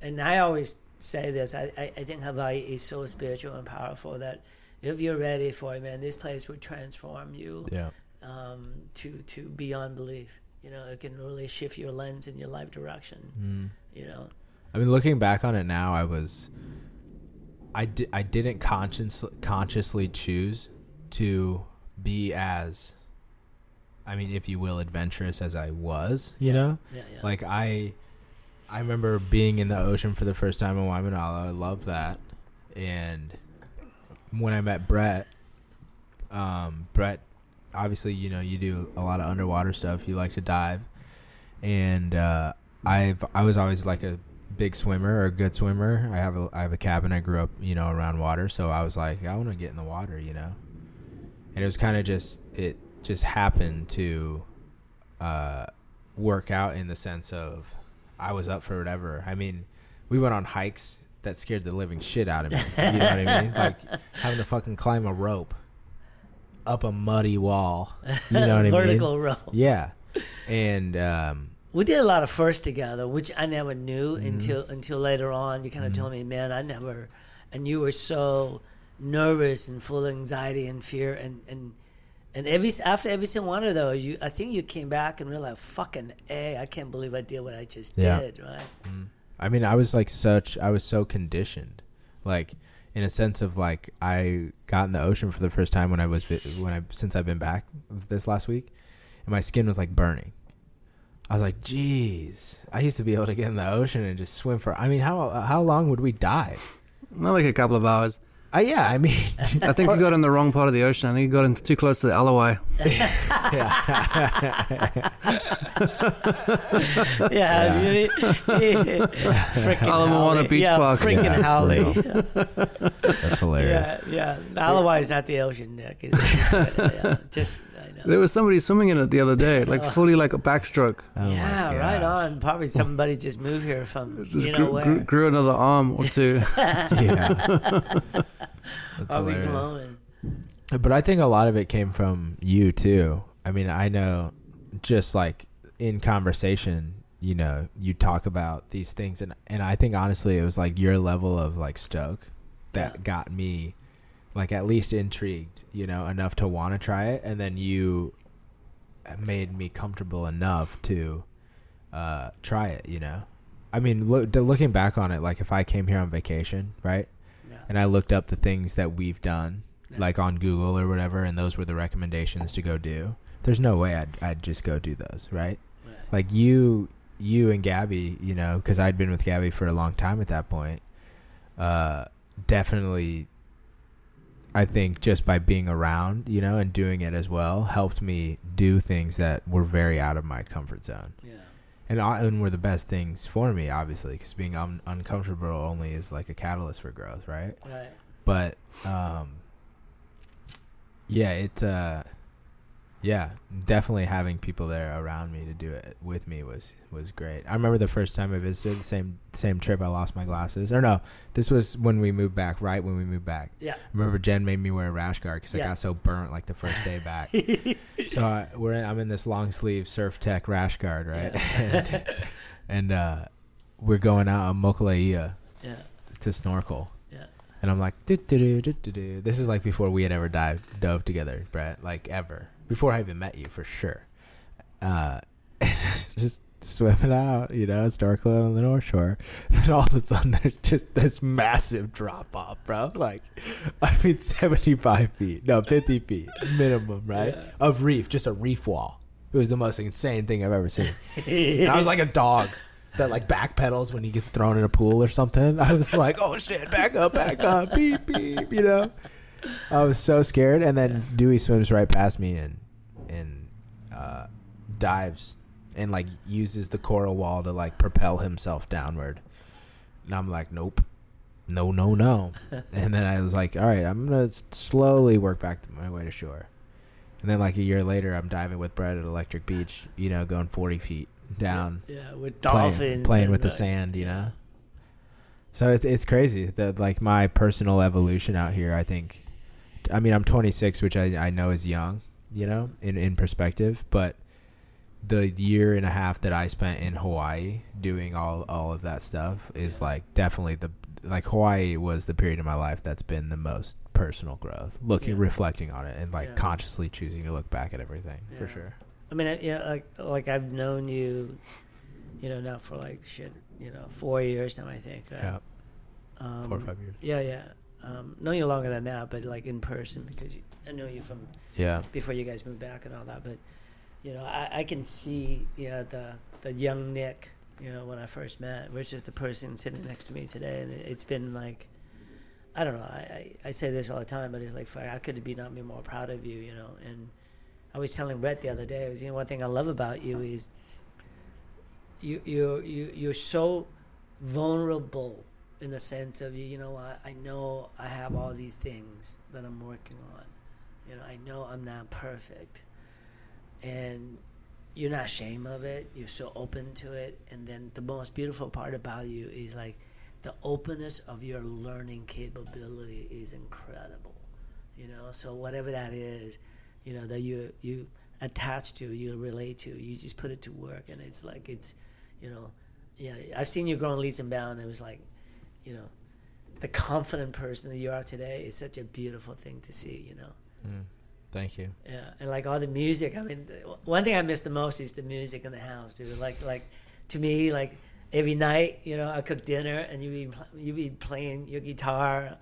Speaker 1: and I always say this. I I, I think Hawaii is so spiritual and powerful that if you're ready for it, man, this place would transform you
Speaker 3: yeah
Speaker 1: um, to to beyond belief. You know, it can really shift your lens and your life direction.
Speaker 3: mm.
Speaker 1: You know,
Speaker 3: I mean, looking back on it now, I was, I di- I didn't conscious consciously choose to be as, I mean, if you will, adventurous as I was. You
Speaker 1: Yeah.
Speaker 3: know,
Speaker 1: yeah, yeah.
Speaker 3: like I, I remember being in the ocean for the first time in Waimanalo. I loved that, and when I met Brett, um, Brett, obviously, you know, you do a lot of underwater stuff. You like to dive, and uh, I've I was always like a big swimmer or a good swimmer. I have a I have a cabin. I grew up, you know, around water, so I was like, I want to get in the water, you know. And it was kind of just it just happened to uh, work out in the sense of I was up for whatever. I mean, we went on hikes that scared the living shit out of me. You know what I mean? Like having to fucking climb a rope up a muddy wall. You know what I mean?
Speaker 1: vertical rope.
Speaker 3: Yeah. And um,
Speaker 1: We did a lot of firsts together, which I never knew
Speaker 3: Mm-hmm.
Speaker 1: until until later on. You kind of told me, man, I never, and you were so nervous and full of anxiety and fear, and and and every after every single one of those, you I think you came back and realized, fucking a, I can't believe I did what I just
Speaker 3: Yeah.
Speaker 1: did, right? Mm.
Speaker 3: I mean, I was like such, I was so conditioned, like in a sense of like I got in the ocean for the first time when I was vi- when I since I've been back this last week, and my skin was like burning. I was like, "Geez, I used to be able to get in the ocean and just swim for. I mean, how how long would we dive?
Speaker 2: Not like a couple of hours.
Speaker 3: Uh, yeah, I mean,
Speaker 2: I think you got in the wrong part of the ocean. I think you got in too close to the Ala Wai.
Speaker 1: yeah, you- freaking
Speaker 2: Ala Moana
Speaker 1: Howley.
Speaker 2: Beach
Speaker 1: yeah,
Speaker 2: Park.
Speaker 1: freaking
Speaker 3: Yeah.
Speaker 1: Howley.
Speaker 3: that's hilarious.
Speaker 1: Yeah, yeah. The Ala Wai is not the ocean, Nick. It's, it's, yeah, just I know.
Speaker 2: There was somebody swimming in it the other day, like fully like a backstroke.
Speaker 3: Oh
Speaker 1: yeah, right on. Probably somebody just moved here from
Speaker 2: Just
Speaker 1: you know
Speaker 2: grew,
Speaker 1: where.
Speaker 2: grew, grew another arm or two.
Speaker 3: Yeah, that's
Speaker 1: Probably
Speaker 3: hilarious.
Speaker 1: glowing.
Speaker 3: But I think a lot of it came from you too. I mean, I know just like in conversation, you know, you talk about these things and and I think honestly it was like your level of like stoke that
Speaker 1: Yeah.
Speaker 3: got me like at least intrigued, you know, enough to want to try it and then you made me comfortable enough to uh try it, you know. I mean, look, looking back on it, like if I came here on vacation, right?
Speaker 1: Yeah.
Speaker 3: and I looked up the things that we've done,
Speaker 1: Yeah.
Speaker 3: like on Google or whatever, and those were the recommendations to go do. There's no way I'd I'd just go do those, right?
Speaker 1: Right.
Speaker 3: Like you, you and Gabby, you know, because I'd been with Gabby for a long time at that point. Uh, definitely, I think just by being around, you know, and doing it as well, helped me do things that were very out of my comfort zone
Speaker 1: Yeah.
Speaker 3: and I- and were the best things for me, obviously, because being un- uncomfortable only is like a catalyst for growth, right?
Speaker 1: Right.
Speaker 3: But um, yeah, it uh, yeah, definitely having people there around me to do it with me was was great. I remember the first time I visited the same same trip. I lost my glasses, or no, this was when we moved back. Right when we moved back.
Speaker 1: Yeah.
Speaker 3: I remember Jen made me wear a rash guard because I got so burnt like the first day back. so I, we're in, I'm in this long sleeve Surf Tech rash guard, right? and and uh, we're going out on Mokuleia
Speaker 1: Yeah.
Speaker 3: to snorkel.
Speaker 1: Yeah.
Speaker 3: And I'm like, do, do, do, do, do, do. this is like before we had ever dived, dove together, Brett, like ever. Before I even met you, for sure. Uh, just swimming out, you know, snorkeling on the North Shore. Then all of a sudden, there's just this massive drop off, bro. Like, I mean, 75 feet, no, 50 feet minimum, right?
Speaker 1: Yeah.
Speaker 3: Of reef, just a reef wall. It was the most insane thing I've ever seen. And I was like a dog that like backpedals when he gets thrown in a pool or something. I was like, oh shit, back up, back up, beep beep, you know. I was so scared, and then Dewey swims right past me and uh, dives and like uses the coral wall to like propel himself downward. And I'm like, nope, no, no, no. and then I was like, all right, I'm gonna slowly work back my way to shore. And then like a year later, I'm diving with Brett at Electric Beach, you know, going 40 feet down
Speaker 1: Yeah. With
Speaker 3: playing,
Speaker 1: dolphins.
Speaker 3: playing
Speaker 1: and,
Speaker 3: with the
Speaker 1: like,
Speaker 3: sand, you
Speaker 1: yeah.
Speaker 3: know. So it's it's crazy that like my personal evolution out here. I think, I mean, I'm 26, which I I know is young, you know, in in perspective, but the year and a half that I spent in Hawaii doing all all of that stuff is
Speaker 1: Yeah.
Speaker 3: like definitely the like Hawaii was the period of my life that's been the most personal growth. Looking,
Speaker 1: Yeah.
Speaker 3: reflecting on it, and like
Speaker 1: Yeah.
Speaker 3: consciously choosing to look back at everything for sure.
Speaker 1: I mean, I- yeah, like like I've known you, you know, now for like shit, you know, four years now. I think. Right?
Speaker 3: Yeah,
Speaker 1: Um,
Speaker 3: four or five years.
Speaker 1: Yeah, yeah. Um, known you longer than that, but like in person because you, I know you from
Speaker 3: Yeah,
Speaker 1: before you guys moved back and all that. But you know, I, I can see yeah the the young Nick. You know, when I first met, which is the person sitting next to me today, and it, it's been like. I don't know. I, I, I say this all the time, but it's like I could be not be more proud of you, you know. And I was telling Brett the other day, was you know one thing I love about you is you you you you're so vulnerable in the sense of you you know what I know I have all these things that I'm working on. You know I know I'm not perfect, and you're not ashamed of it. You're so open to it, and then the most beautiful part about you is like the openness of your learning capability is incredible. You know, so whatever that is, you know that you you attach to, you relate to, you just put it to work, and it's like it's, you know, yeah. I've seen you grow in leaps and bounds. It was like, you know, the confident person that you are today is such a beautiful thing to see. You know.
Speaker 3: Mm. Thank you.
Speaker 1: Yeah, and like all the music. I mean, the- one thing I miss the most is the music in the house, dude. Like, like to me, like every night, you know, I cook dinner and you be you be playing your guitar,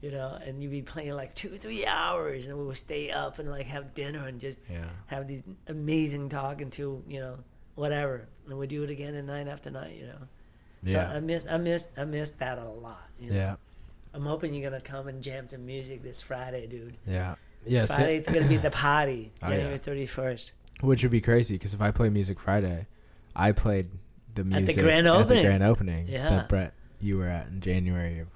Speaker 1: you know, and you be playing like two, three hours, and we would stay up and like have dinner and just
Speaker 3: Yeah.
Speaker 1: have these amazing talk until you know whatever, and we do it again at night after night, you know. So
Speaker 3: Yeah.
Speaker 1: I miss, I miss, I miss that a lot. You know?
Speaker 3: Yeah.
Speaker 1: I'm hoping you're gonna come and jam some music this Friday, dude.
Speaker 3: Yeah. Yeah.
Speaker 1: Friday's gonna be the party,
Speaker 3: Oh, yeah.
Speaker 1: January 31st.
Speaker 3: which would be crazy because if I play Music Friday, I played the music at the
Speaker 1: grand
Speaker 3: At
Speaker 1: opening.
Speaker 3: the grand opening.
Speaker 1: Yeah.
Speaker 3: That Brett you were at in January of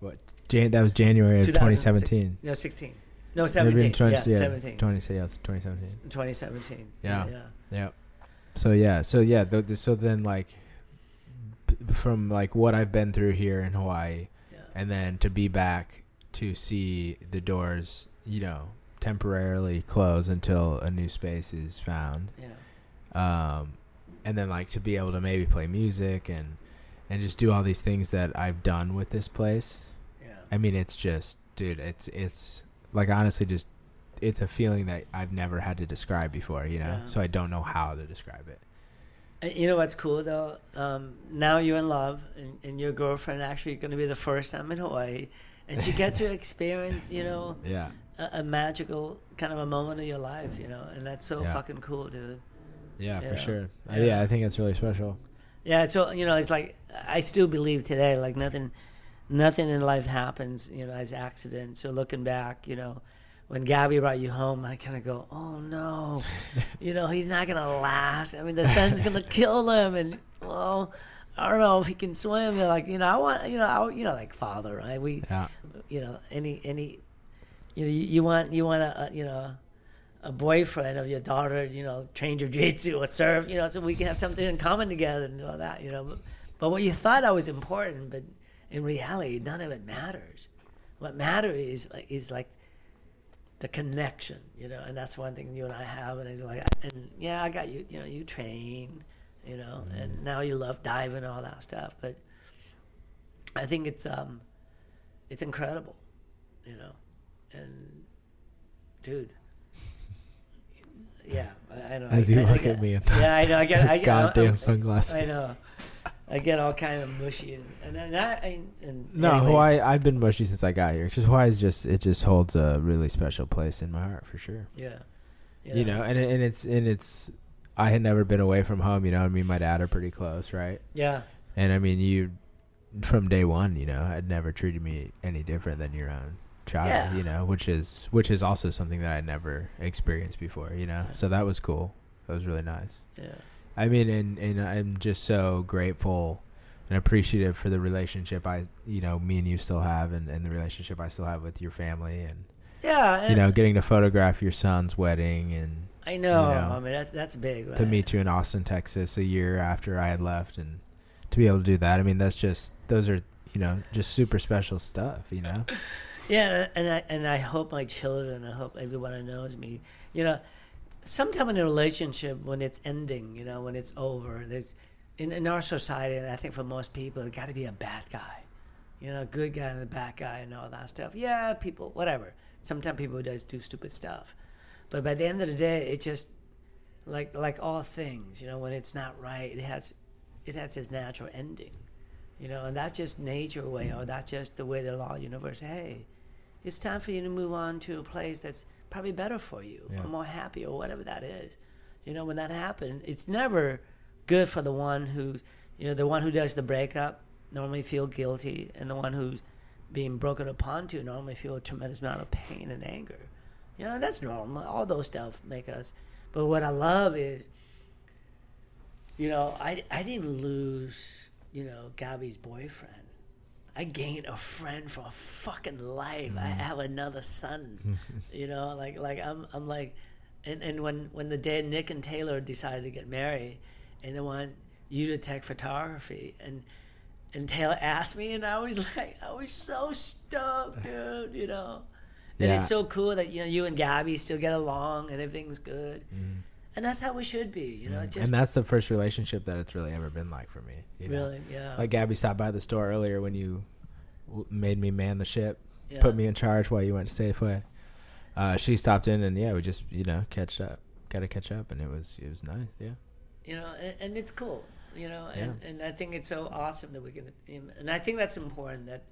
Speaker 3: what? Jan- that was January of 2017.
Speaker 1: No, 16. No,
Speaker 3: It would've been
Speaker 1: 17.
Speaker 3: 20
Speaker 1: yeah, 17.
Speaker 3: 20, yeah, 2017.
Speaker 1: 2017.
Speaker 3: Yeah.
Speaker 1: yeah.
Speaker 3: Yeah. So yeah, so yeah, th- so then like from like what I've been through here in Hawaii,
Speaker 1: yeah.
Speaker 3: and then to be back to see the doors, you know, temporarily close until a new space is found.
Speaker 1: Yeah.
Speaker 3: um, and then like to be able to maybe play music and and just do all these things that I've done with this place.
Speaker 1: Yeah.
Speaker 3: I mean, it's just, dude, it's it's like honestly just it's a feeling that I've never had to describe before, you know.
Speaker 1: Yeah.
Speaker 3: So I don't know how to describe it.
Speaker 1: And you know what's cool though? Um, now you're in love, and, and your girlfriend actually going to be the first time in Hawaii, and she gets to experience, you know,
Speaker 3: Yeah,
Speaker 1: a, a magical kind of a moment of your life, you know, and that's so
Speaker 3: Yeah.
Speaker 1: fucking cool, dude.
Speaker 3: yeah, for
Speaker 1: Yeah.
Speaker 3: sure. Uh,
Speaker 1: Yeah.
Speaker 3: yeah, I think it's really special.
Speaker 1: Yeah, so you know, it's like I still believe today, like nothing, nothing in life happens, you know, as accident. So looking back, you know, when Gabby brought you home, I kind of go, oh no, you know, he's not gonna last. I mean, the sun's gonna kill him, and well, I don't know if he can swim. You're like, you know, I want, you know, I, you know, like father, right? We,
Speaker 3: Yeah,
Speaker 1: you know, any any, you know, you, you want you want a, a you know. A boyfriend of your daughter, you know, train jujitsu or surf, you know, so we can have something in common together and all that, you know. But, but what you thought that was important, but in reality, none of it matters. What matters is like is like the connection, you know, and that's one thing you and I have. And it's like, and yeah, I got you, you know, you train, you know, and now you love diving and all that stuff. But I think it's um, it's incredible, you know, and dude. Yeah, I, know.
Speaker 3: as
Speaker 1: I,
Speaker 3: you
Speaker 1: I,
Speaker 3: look
Speaker 1: I
Speaker 3: at me
Speaker 1: Yeah, I know. I get. I
Speaker 3: goddamn sunglasses.
Speaker 1: I know. I get all kind of mushy and and, and, I, I, and
Speaker 3: No,
Speaker 1: anyways,
Speaker 3: Hawaii. I've been mushy since I got here because Hawaii is just it just holds a really special place in my heart for sure.
Speaker 1: Yeah.
Speaker 3: You know, and and it's and it's I had never been away from home. You know, I mean, my dad are pretty close, right?
Speaker 1: Yeah.
Speaker 3: And I mean, you from day one, you know, had never treated me any different than your own child.
Speaker 1: Yeah.
Speaker 3: You know, which is which is also something that I never experienced before. You know, so that was cool. That was really nice.
Speaker 1: Yeah.
Speaker 3: I mean, and and I'm just so grateful and appreciative for the relationship I, you know, me and you still have, and, and the relationship I still have with your family, and
Speaker 1: Yeah.
Speaker 3: you know, getting to photograph your son's wedding, and
Speaker 1: I know.
Speaker 3: you know,
Speaker 1: I mean, that, that's big. Right?
Speaker 3: to meet you in Austin, Texas, a year after I had left, and to be able to do that, I mean, that's just those are you know just super special stuff, you know.
Speaker 1: Yeah, and I and I hope my children, I hope everyone who knows me, you know, sometime in a relationship when it's ending, you know, when it's over, there's in, in our society, and I think for most people, it got to be a bad guy, you know, a good guy and a bad guy and all that stuff. Yeah, people, whatever. Sometimes people does do stupid stuff, but by the end of the day, it just like like all things, you know, when it's not right, it has it has its natural ending. You know, and that's just nature way, or that's just the way the law universe. Hey, it's time for you to move on to a place that's probably better for you,
Speaker 3: Yeah.
Speaker 1: or more happy, or whatever that is. You know, when that happens, it's never good for the one who, you know, the one who does the breakup normally feel guilty, and the one who's being broken upon to normally feel a tremendous amount of pain and anger. You know, that's normal. All those stuff make us. But what I love is, you know, I I didn't lose, you know, Gabby's boyfriend. I gained a friend for a fucking life. I mm-hmm. have another son. you know, like like I'm I'm like, and and when when the day Nick and Taylor decided to get married, and they want you to take photography, and and Taylor asked me, and I was like, I was so stoked, dude. You know, and
Speaker 3: Yeah.
Speaker 1: it's so cool that you know you and Gabby still get along and everything's good. Mm-hmm. And that's how we should be, you know. It just
Speaker 3: and that's the first relationship that it's really ever been like for me. You know?
Speaker 1: really, yeah.
Speaker 3: Like Gabby stopped by the store earlier when you w- made me man the ship,
Speaker 1: yeah.
Speaker 3: put me in charge while you went to Safeway. Uh, she stopped in and yeah, we just you know catch up, got to catch up, and it was it was nice. Yeah,
Speaker 1: you know, and, and it's cool, you know, and, and I think it's so awesome that we can, and I think that's important that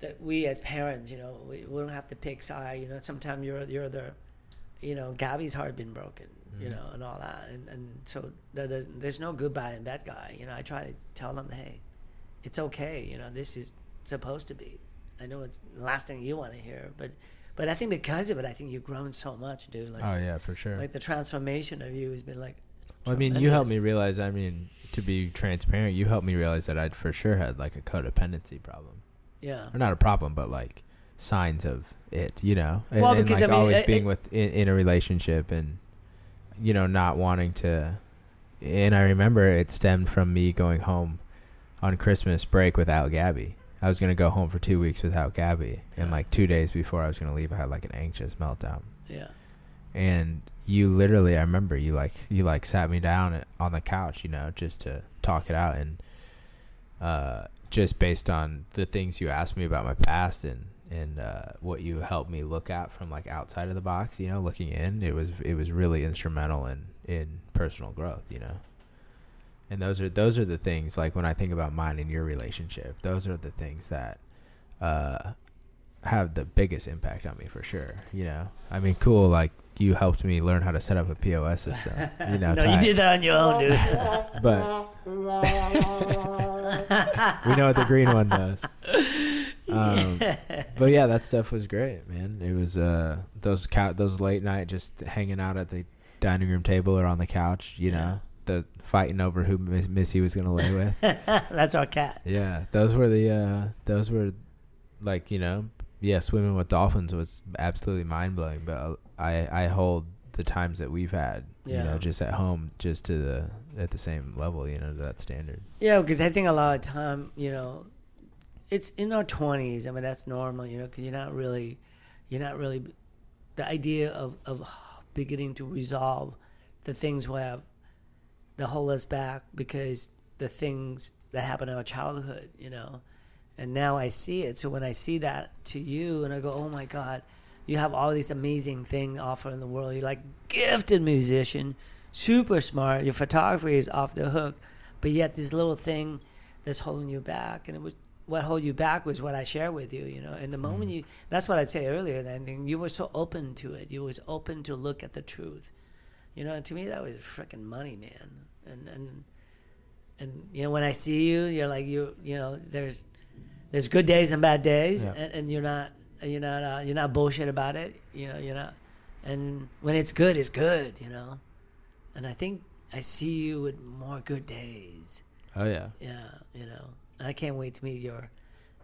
Speaker 1: that we as parents, you know, we, we don't have to pick side. You know, sometimes you're you're the, you know, Gabby's heart been broken, you mm-hmm. know, and all that, and and so there's, there's no goodbye and bad guy. You know, I try to tell them, hey, it's okay. You know, this is supposed to be. I know it's the last thing you want to hear, but but I think because of it, I think you've grown so much, dude. Like
Speaker 3: Oh yeah, for sure.
Speaker 1: like the transformation of you has been like.
Speaker 3: Well, I mean, you helped me realize. I mean, to be transparent, you helped me realize that I'd for sure had like a codependency problem,
Speaker 1: Yeah.
Speaker 3: or not a problem, but like signs of it. You know, and,
Speaker 1: Well,
Speaker 3: and, like
Speaker 1: I mean,
Speaker 3: always
Speaker 1: it-
Speaker 3: being with in, in a relationship and you know not wanting to. And I remember it stemmed from me going home on Christmas break without Gabby. I was gonna go home for two weeks without Gabby, and like two days before I was gonna leave, I had like an anxious meltdown.
Speaker 1: Yeah.
Speaker 3: and you literally i remember you like you like sat me down on the couch you know just to talk it out and uh just based on the things you asked me about my past and and uh what you helped me look at from like outside of the box you know looking in it was it was really instrumental in in personal growth you know and those are those are the things like when i think about mine and your relationship those are the things that uh have the biggest impact on me for sure. You know, I mean, cool. Like you helped me learn how to set up a POS system. You know,
Speaker 1: no, you did that on your own, dude.
Speaker 3: but we know what the green one does. Um, but yeah, that stuff was great, man. It was uh, those cou- those late night just hanging out at the dining room table or on the couch. You know, the fighting over who Miss- Missy was gonna lay with.
Speaker 1: That's our cat.
Speaker 3: Yeah, those were the uh those were like, you know, yeah, swimming with dolphins was absolutely mind-blowing, but uh, I I hold the times that we've had, you know, just at home just to the at the same level, you know, to that standard.
Speaker 1: Yeah, because I think a lot of time, you know, it's in our twenties. I mean, that's normal, you know, because you're not really, you're not really, the idea of of beginning to resolve the things we have that hold us back because the things that happened in our childhood, you know, and now I see it. So when I see that to you, and I go, oh my God, you have all these amazing things offer in the world. You're like gifted musician, super smart. Your photography is off the hook, but yet this little thing that's holding you back, and it was what hold you back was what I shared with you. You know, and the moment you, that's what I'd say earlier. Then you were so open to it. You was open to look at the truth. You know, and to me that was freaking money, man. And and and you know when I see you, you're like you you know there's there's good days and bad days,
Speaker 3: Yeah.
Speaker 1: and, and you're not you're not uh, you're not bullshit about it. You know you're not, and when it's good, it's good. You know, and I think I see you with more good days.
Speaker 3: Oh yeah.
Speaker 1: Yeah, you know, I can't wait to meet your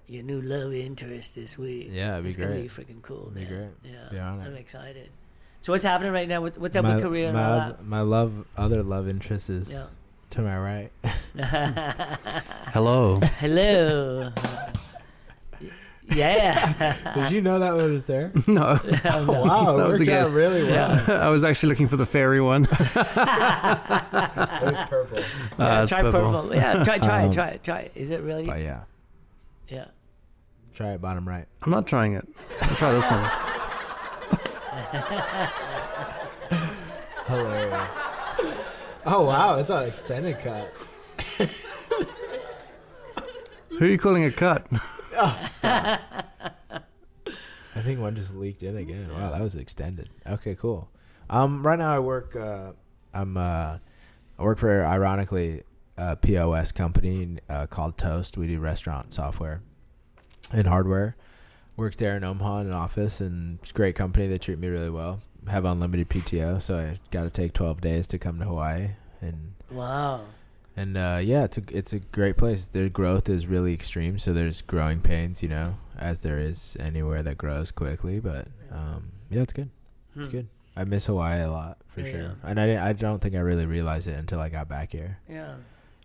Speaker 1: your new love interest this week.
Speaker 3: Yeah, it'd be
Speaker 1: it's gonna be freaking cool.
Speaker 3: It'd be great.
Speaker 1: Yeah,
Speaker 3: Be.
Speaker 1: I'm excited. So what's happening right now? What's, what's up
Speaker 3: my,
Speaker 1: with career and
Speaker 3: my,
Speaker 1: all
Speaker 3: oth- my love other love interest is
Speaker 1: that?
Speaker 3: to my right.
Speaker 2: Hello.
Speaker 1: Hello. yeah.
Speaker 3: Did you know that one was there?
Speaker 2: no,
Speaker 3: Oh, wow,
Speaker 2: That was a
Speaker 3: worked out
Speaker 2: guess.
Speaker 3: really well.
Speaker 1: Yeah.
Speaker 2: I was actually looking for the fairy one.
Speaker 3: It was purple.
Speaker 1: Yeah,
Speaker 2: Uh, it's
Speaker 1: try purple. Yeah, try try
Speaker 3: Um,
Speaker 1: it, try it, try it. Is it really?
Speaker 3: But yeah,
Speaker 1: Yeah.
Speaker 3: try it bottom right.
Speaker 2: I'm not trying it. I'll try this one.
Speaker 3: Hilarious. Oh wow, it's an extended cut.
Speaker 2: Who are you calling a cut?
Speaker 3: Oh, stop. I think one just leaked in again. Wow, that was extended. Okay, cool. Um, right now I work. Uh, I'm. Uh, I work for ironically a POS company uh, called Toast. We do restaurant software and hardware. Work there in Omaha in an office, and it's a great company. They treat me really well. Have unlimited PTO, so I got to take 12 days to come to Hawaii and
Speaker 1: Wow.
Speaker 3: And uh, yeah, it's a it's a great place. Their growth is really extreme, so there's growing pains, you know, as there is anywhere that grows quickly. But um, yeah, it's good. It's
Speaker 1: Hmm.
Speaker 3: good. I miss Hawaii a lot for
Speaker 1: Yeah.
Speaker 3: sure, and I I don't think I really realized it until I got back here.
Speaker 1: Yeah.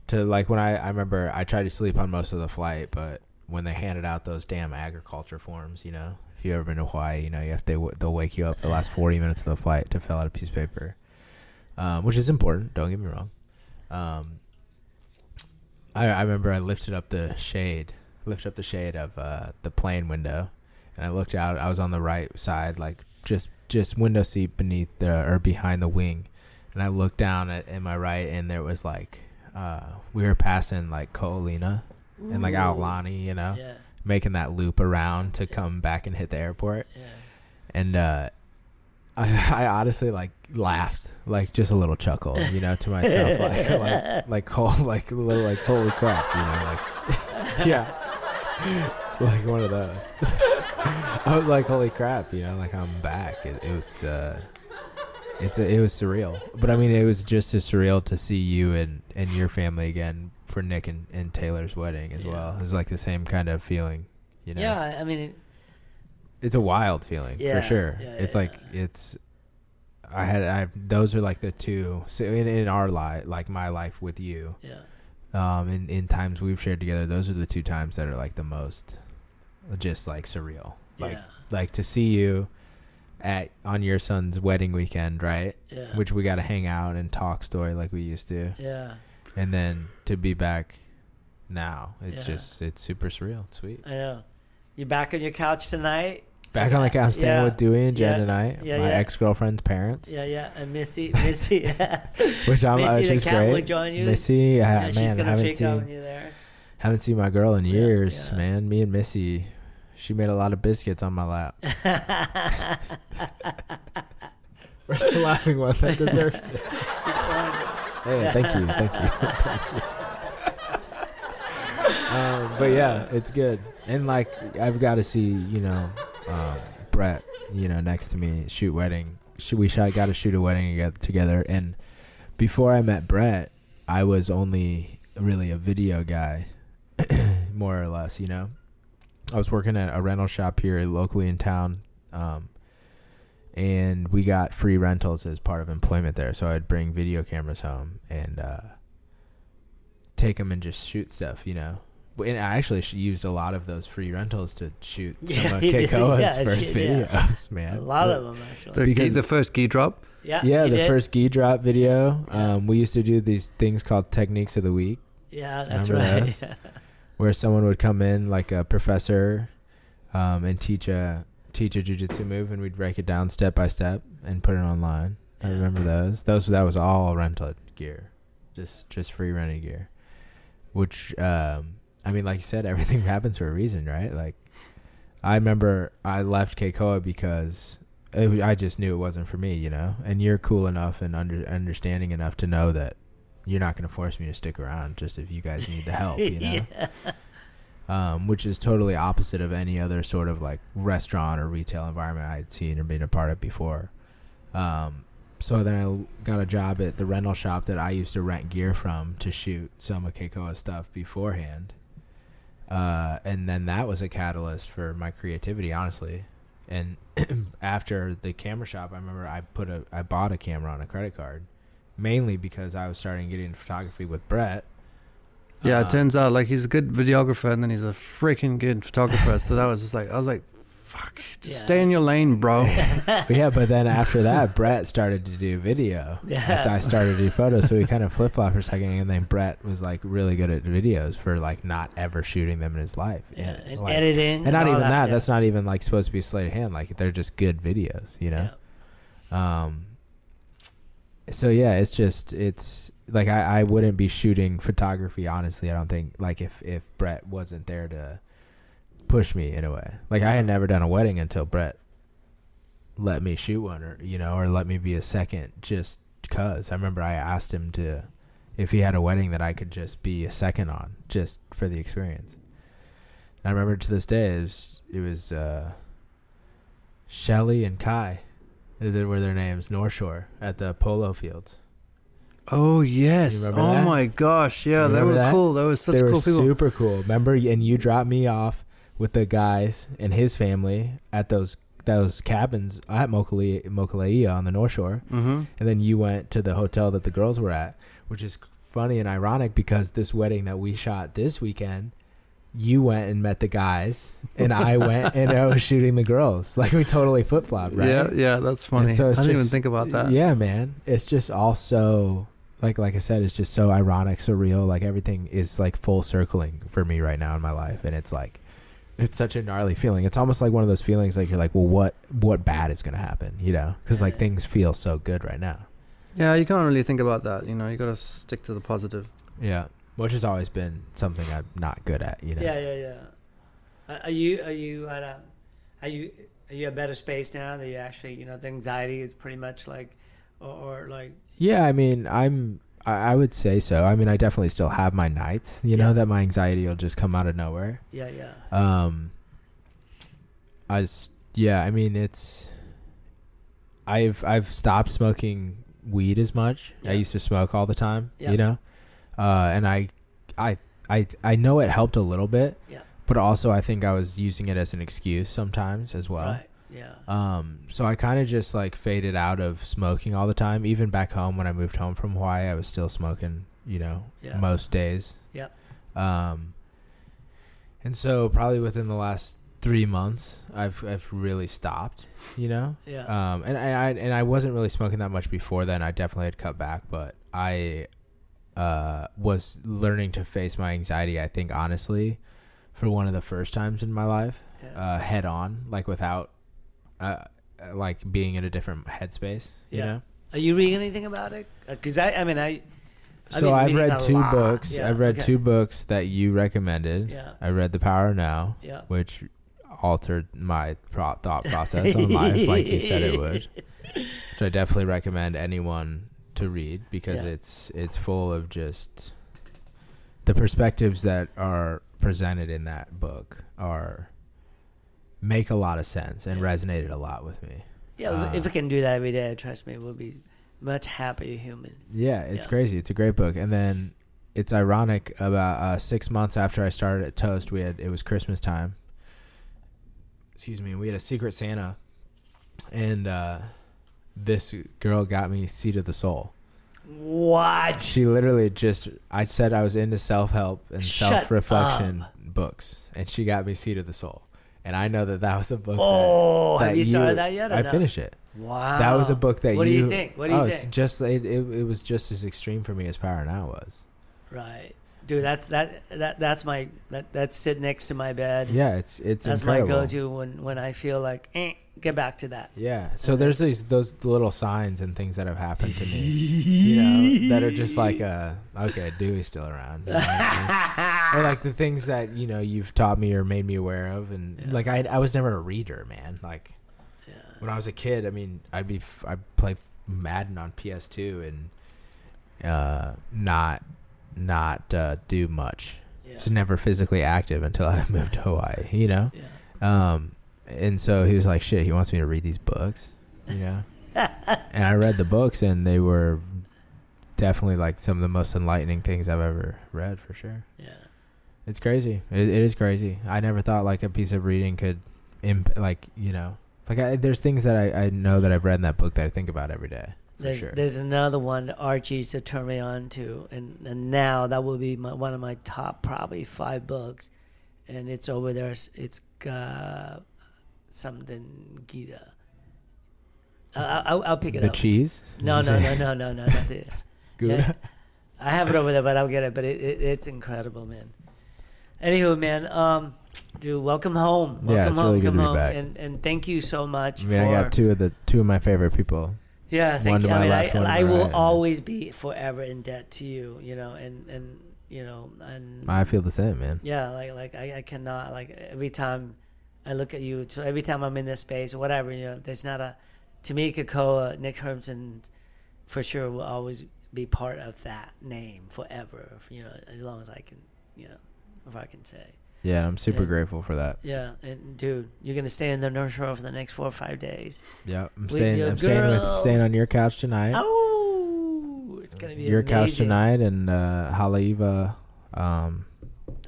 Speaker 3: To like when I I remember I tried to sleep on most of the flight, but when they handed out those damn agriculture forms, you know, if you ever been to Hawaii, you know, you have to they'll wake you up the last forty minutes of the flight to fill out a piece of paper, um, which is important. Don't get me wrong. Um, I, I remember I lifted up the shade, lifted up the shade of uh, the plane window, and I looked out. I was on the right side, like just just window seat beneath the or behind the wing, and I looked down at in my right, and there was like uh, we were passing like Ko'olina and like
Speaker 1: Ooh.
Speaker 3: Aulani, you know,
Speaker 1: Yeah.
Speaker 3: making that loop around to come back and hit the airport,
Speaker 1: Yeah.
Speaker 3: and uh, I, I honestly like laughed, like just a little chuckle, you know, to myself, like like like whole, like a little like holy crap, you know, like yeah. like one of those. I was like, holy crap, you know, like I'm back. It, it's uh, it's it was surreal, but I mean, it was just as surreal to see you and and your family again for Nick and, and Taylor's wedding as
Speaker 1: Yeah.
Speaker 3: well. It was like the same kind of feeling, you know.
Speaker 1: Yeah, I mean, it,
Speaker 3: it's a wild feeling
Speaker 1: Yeah,
Speaker 3: for sure.
Speaker 1: yeah,
Speaker 3: it's like it's. I had I those are like the two so in in our life like my life with you.
Speaker 1: Yeah,
Speaker 3: um in in times we've shared together those are the two times that are like the most just like surreal. Like
Speaker 1: yeah,
Speaker 3: like to see you at on your son's wedding weekend right?
Speaker 1: Yeah,
Speaker 3: which we got to hang out and talk story like we used to.
Speaker 1: Yeah.
Speaker 3: and then to be back now it's
Speaker 1: Yeah.
Speaker 3: just it's super surreal. It's sweet.
Speaker 1: I know. You back on your couch tonight?
Speaker 3: Back on the couch staying
Speaker 1: Yeah.
Speaker 3: with Dewey and Jen
Speaker 1: Yeah.
Speaker 3: I,
Speaker 1: Yeah,
Speaker 3: my
Speaker 1: yeah.
Speaker 3: ex-girlfriend's parents
Speaker 1: Yeah, yeah. And Missy, Missy,
Speaker 3: which I'm
Speaker 1: Missy
Speaker 3: uh,
Speaker 1: the
Speaker 3: she's
Speaker 1: cat
Speaker 3: great
Speaker 1: will join you.
Speaker 3: Missy yeah,
Speaker 1: yeah, she's
Speaker 3: man
Speaker 1: gonna
Speaker 3: haven't
Speaker 1: pick on
Speaker 3: seen
Speaker 1: you there.
Speaker 3: haven't seen my girl in years man me and Missy she made a lot of biscuits on my lap Where's the laughing one that deserves it?
Speaker 1: Just wanted to-
Speaker 3: Hey, thank you, thank you. um, but yeah, it's good, and like I've got to see, you know, um, Brett, you know, next to me shoot wedding. We shot, got to shoot a wedding together, and before I met Brett, I was only really a video guy, more or less, you know. I was working at a rental shop here locally in town. Um, and we got free rentals as part of employment there. So I'd bring video cameras home and uh, take them and just shoot stuff, you know. But- And I actually used a lot of those free rentals to shoot some
Speaker 1: Yeah,
Speaker 3: of
Speaker 1: you.
Speaker 3: Keikoa's
Speaker 1: Yeah,
Speaker 3: first
Speaker 1: yeah.
Speaker 3: videos, man.
Speaker 1: a lot
Speaker 3: But-
Speaker 1: of them actually.
Speaker 2: The,
Speaker 3: Because-
Speaker 2: the first key drop.
Speaker 1: yeah,
Speaker 3: Yeah, the
Speaker 1: did?
Speaker 3: first gi drop video.
Speaker 1: Yeah.
Speaker 3: Um, we used to do these things called techniques of the week,
Speaker 1: Yeah, that's
Speaker 3: Remember
Speaker 1: right.
Speaker 3: where someone would come in like a professor, um, and teach a teach a jujitsu move, and we'd break it down step by step and put it online. I remember those. Those that was all rented gear, just just free rented gear. Which um, I mean, like you said, everything happens for a reason, right? Like I remember I left Keikoa because it, I just knew it wasn't for me, you know. And you're cool enough and under, understanding enough to know that you're not going to force me to stick around just if you guys need the help, you know.
Speaker 1: yeah.
Speaker 3: Um, which is totally opposite of any other sort of like restaurant or retail environment I'd seen or been a part of before. Um, so then I got a job at the rental shop that I used to rent gear from to shoot some of Keikoa's stuff beforehand. Uh, and then that was a catalyst for my creativity, honestly. And after the camera shop, I remember I put a I bought a camera on a credit card, mainly because I was starting getting photography with Brett.
Speaker 2: Yeah,
Speaker 3: Uh,
Speaker 2: it turns out like he's a good videographer and then he's a freaking good photographer. so that was just like I was like, fuck, just
Speaker 1: Yeah.
Speaker 2: stay in your lane, bro.
Speaker 3: But yeah, but then after that, Brett started to do video.
Speaker 1: Yeah.
Speaker 3: So I started to do photos. So we kind of flip flopped for a second, and then Brett was like really good at videos for like not ever shooting them in his life.
Speaker 1: Yeah, and
Speaker 3: like-
Speaker 1: editing,
Speaker 3: and not
Speaker 1: all
Speaker 3: even that.
Speaker 1: yeah.
Speaker 3: That's not even like supposed to be sleight of hand. Like they're just good videos, you know. Um. So yeah, it's just it's like I I wouldn't be shooting photography honestly. I don't think like if if Brett wasn't there to push me in a way. Like I had never done a wedding until Brett let me shoot one or you know or let me be a second just cuz I remember I asked him to if he had a wedding that I could just be a second on just for the experience. And I remember to this day it was it was uh Shelly and Kai. They were their names, North Shore at the polo fields.
Speaker 2: Oh yes. Oh
Speaker 3: that?
Speaker 2: my gosh. Yeah, they were
Speaker 3: that?
Speaker 2: cool. They were such
Speaker 3: they were
Speaker 2: cool people.
Speaker 3: super cool. Remember, and you dropped me off with the guys and his family at those those cabins at Mokuleia, on the North Shore,
Speaker 2: mm-hmm.
Speaker 3: and then you went to the hotel that the girls were at, which is funny and ironic because this wedding that we shot this weekend. You went and met the guys, and I went and I was shooting the girls. Like we totally flip flopped, right?
Speaker 2: Yeah, yeah, that's funny.
Speaker 3: And so
Speaker 2: I didn't even
Speaker 3: just-
Speaker 2: think about that.
Speaker 3: Yeah, man. It's just all so like like I said, it's just so ironic, surreal. Like everything is like full circling for me right now in my life, and it's like it's such a gnarly feeling. It's almost like one of those feelings like you're like, well, what what bad is gonna happen? You know, because like things feel so good right now.
Speaker 2: Yeah, you can't really think about that. You know, you got to stick to the positive.
Speaker 3: Yeah, which has always been something I'm not good at. You know.
Speaker 1: Yeah, yeah, yeah. Uh, Are you are you at a are you are you a better space now that you actually you know the anxiety is pretty much like or, or like
Speaker 3: Yeah, I mean, I'm I, I would say so. I mean, I definitely still have my nights. You know that my anxiety will just come out of nowhere.
Speaker 1: Yeah, yeah.
Speaker 3: Um, I yeah. I mean, it's. I've I've stopped smoking weed as much.
Speaker 1: Yeah.
Speaker 3: I used to smoke all the time.
Speaker 1: Yeah.
Speaker 3: You know, uh, and I, I, I, I know it helped a little bit.
Speaker 1: Yeah.
Speaker 3: But also, I think I was using it as an excuse sometimes as well.
Speaker 1: right. Yeah.
Speaker 3: Um, so I kind of just like faded out of smoking all the time. Even back home when I moved home from Hawaii, I was still smoking. You know,
Speaker 1: Yeah.
Speaker 3: most days.
Speaker 1: Yep.
Speaker 3: Um, and so probably within the last three months, I've I've really stopped. You know.
Speaker 1: Yeah.
Speaker 3: Um, and I, I and I wasn't really smoking that much before then. I definitely had cut back, but I uh, was learning to face my anxiety. I think honestly, for one of the first times in my life,
Speaker 1: yeah.
Speaker 3: uh, head on, like without, uh, like being in a different headspace. You
Speaker 1: Yeah.
Speaker 3: know.
Speaker 1: Are you reading anything about it? Because I, I mean, I. I've
Speaker 3: So I've read two
Speaker 1: lot.
Speaker 3: books.
Speaker 1: Yeah,
Speaker 3: I've read
Speaker 1: okay.
Speaker 3: two books that you recommended.
Speaker 1: Yeah.
Speaker 3: I read The Power Now,
Speaker 1: Yeah.
Speaker 3: which altered my pro- thought process on life, like you said it would. Which I definitely recommend anyone to read because
Speaker 1: Yeah.
Speaker 3: it's it's full of just the perspectives that are presented in that book are make a lot of sense and resonated a lot with me.
Speaker 1: Yeah, if
Speaker 3: Uh,
Speaker 1: I can do that every day, trust me, we'll be much happier human.
Speaker 3: Yeah, it's
Speaker 1: Yeah.
Speaker 3: crazy. It's a great book. And then it's ironic about uh, six months after I started at Toast, we had it was Christmas time. Excuse me. We had a Secret Santa, and uh, this girl got me Seat of the Soul.
Speaker 1: What?
Speaker 3: She literally just I said I was into self help and self reflection books, and she got me Seat of the Soul. And I know that that was a book.
Speaker 1: Oh,
Speaker 3: that
Speaker 1: have you started that yet?
Speaker 3: I
Speaker 1: no?
Speaker 3: finished it.
Speaker 1: Wow.
Speaker 3: That was a book that
Speaker 1: What
Speaker 3: you.
Speaker 1: do you think? What do you
Speaker 3: oh, It's
Speaker 1: think?
Speaker 3: just it, it, it was just as extreme for me as Power Now was.
Speaker 1: Right, dude. That's that that that's my that that's sit next to my bed.
Speaker 3: Yeah, it's it's
Speaker 1: that's
Speaker 3: incredible.
Speaker 1: my go-to when when I feel like eh, get back to that.
Speaker 3: Yeah. So there's these those little signs and things that have happened to me, you know, that are just like uh okay, Dewey's still around. you know I mean? or like the things that you know you've taught me or made me aware of, and
Speaker 1: Yeah.
Speaker 3: like I I was never a reader, man. Like
Speaker 1: Yeah.
Speaker 3: when I was a kid, I mean, I'd be I'd play Madden on PS2 and uh not not uh, do much.
Speaker 1: Yeah.
Speaker 3: Just never physically active until I moved to Hawaii, you know.
Speaker 1: yeah.
Speaker 3: Um, and so he was like, "Shit, he wants me to read these books," Yeah. and I read the books, and they were definitely like some of the most enlightening things I've ever read, for sure.
Speaker 1: Yeah.
Speaker 3: It's crazy. It, it is crazy. I never thought like a piece of reading could, imp- like you know, like I, there's things that I, I know that I've read in that book that I think about every day. For
Speaker 1: There's
Speaker 3: sure.
Speaker 1: there's another one that Archie used to turn me on to, and, and now that will be my, one of my top probably five books, and it's over there. It's, it's uh, something Gita. Uh, I'll, I'll pick it
Speaker 3: the
Speaker 1: up.
Speaker 3: The cheese.
Speaker 1: No, no, no, no, no, no, not the.
Speaker 3: Gouda?
Speaker 1: Yeah. I have it over there, but I'll get it. But it, it it's incredible, man. Anywho, man, um, dude, welcome home.
Speaker 3: Yeah,
Speaker 1: Welcome
Speaker 3: it's
Speaker 1: home,
Speaker 3: really good
Speaker 1: come
Speaker 3: to be
Speaker 1: home,
Speaker 3: back.
Speaker 1: and and thank you so much
Speaker 3: I mean,
Speaker 1: for.
Speaker 3: I got two of the two of my favorite people.
Speaker 1: Yeah, thank you. I mean,
Speaker 3: left,
Speaker 1: I, I will
Speaker 3: right,
Speaker 1: always be forever in debt to you. You know, and and you know, and
Speaker 3: I feel the same, man.
Speaker 1: yeah, like like I, I cannot like every time I look at you. So every time I'm in this space or whatever, you know, there's not a to me Keikoa Nick Hermson for sure will always be part of that name forever. You know, as long as I can, you know, if I can say.
Speaker 3: Yeah, I'm super
Speaker 1: Yeah.
Speaker 3: grateful for that.
Speaker 1: Yeah, and dude, you're gonna stay in the North Shore for the next four or five days.
Speaker 3: Yeah, I'm staying. I'm staying with staying on your couch tonight.
Speaker 1: Oh, it's gonna be
Speaker 3: your couch tonight and uh, Haleiwa, um,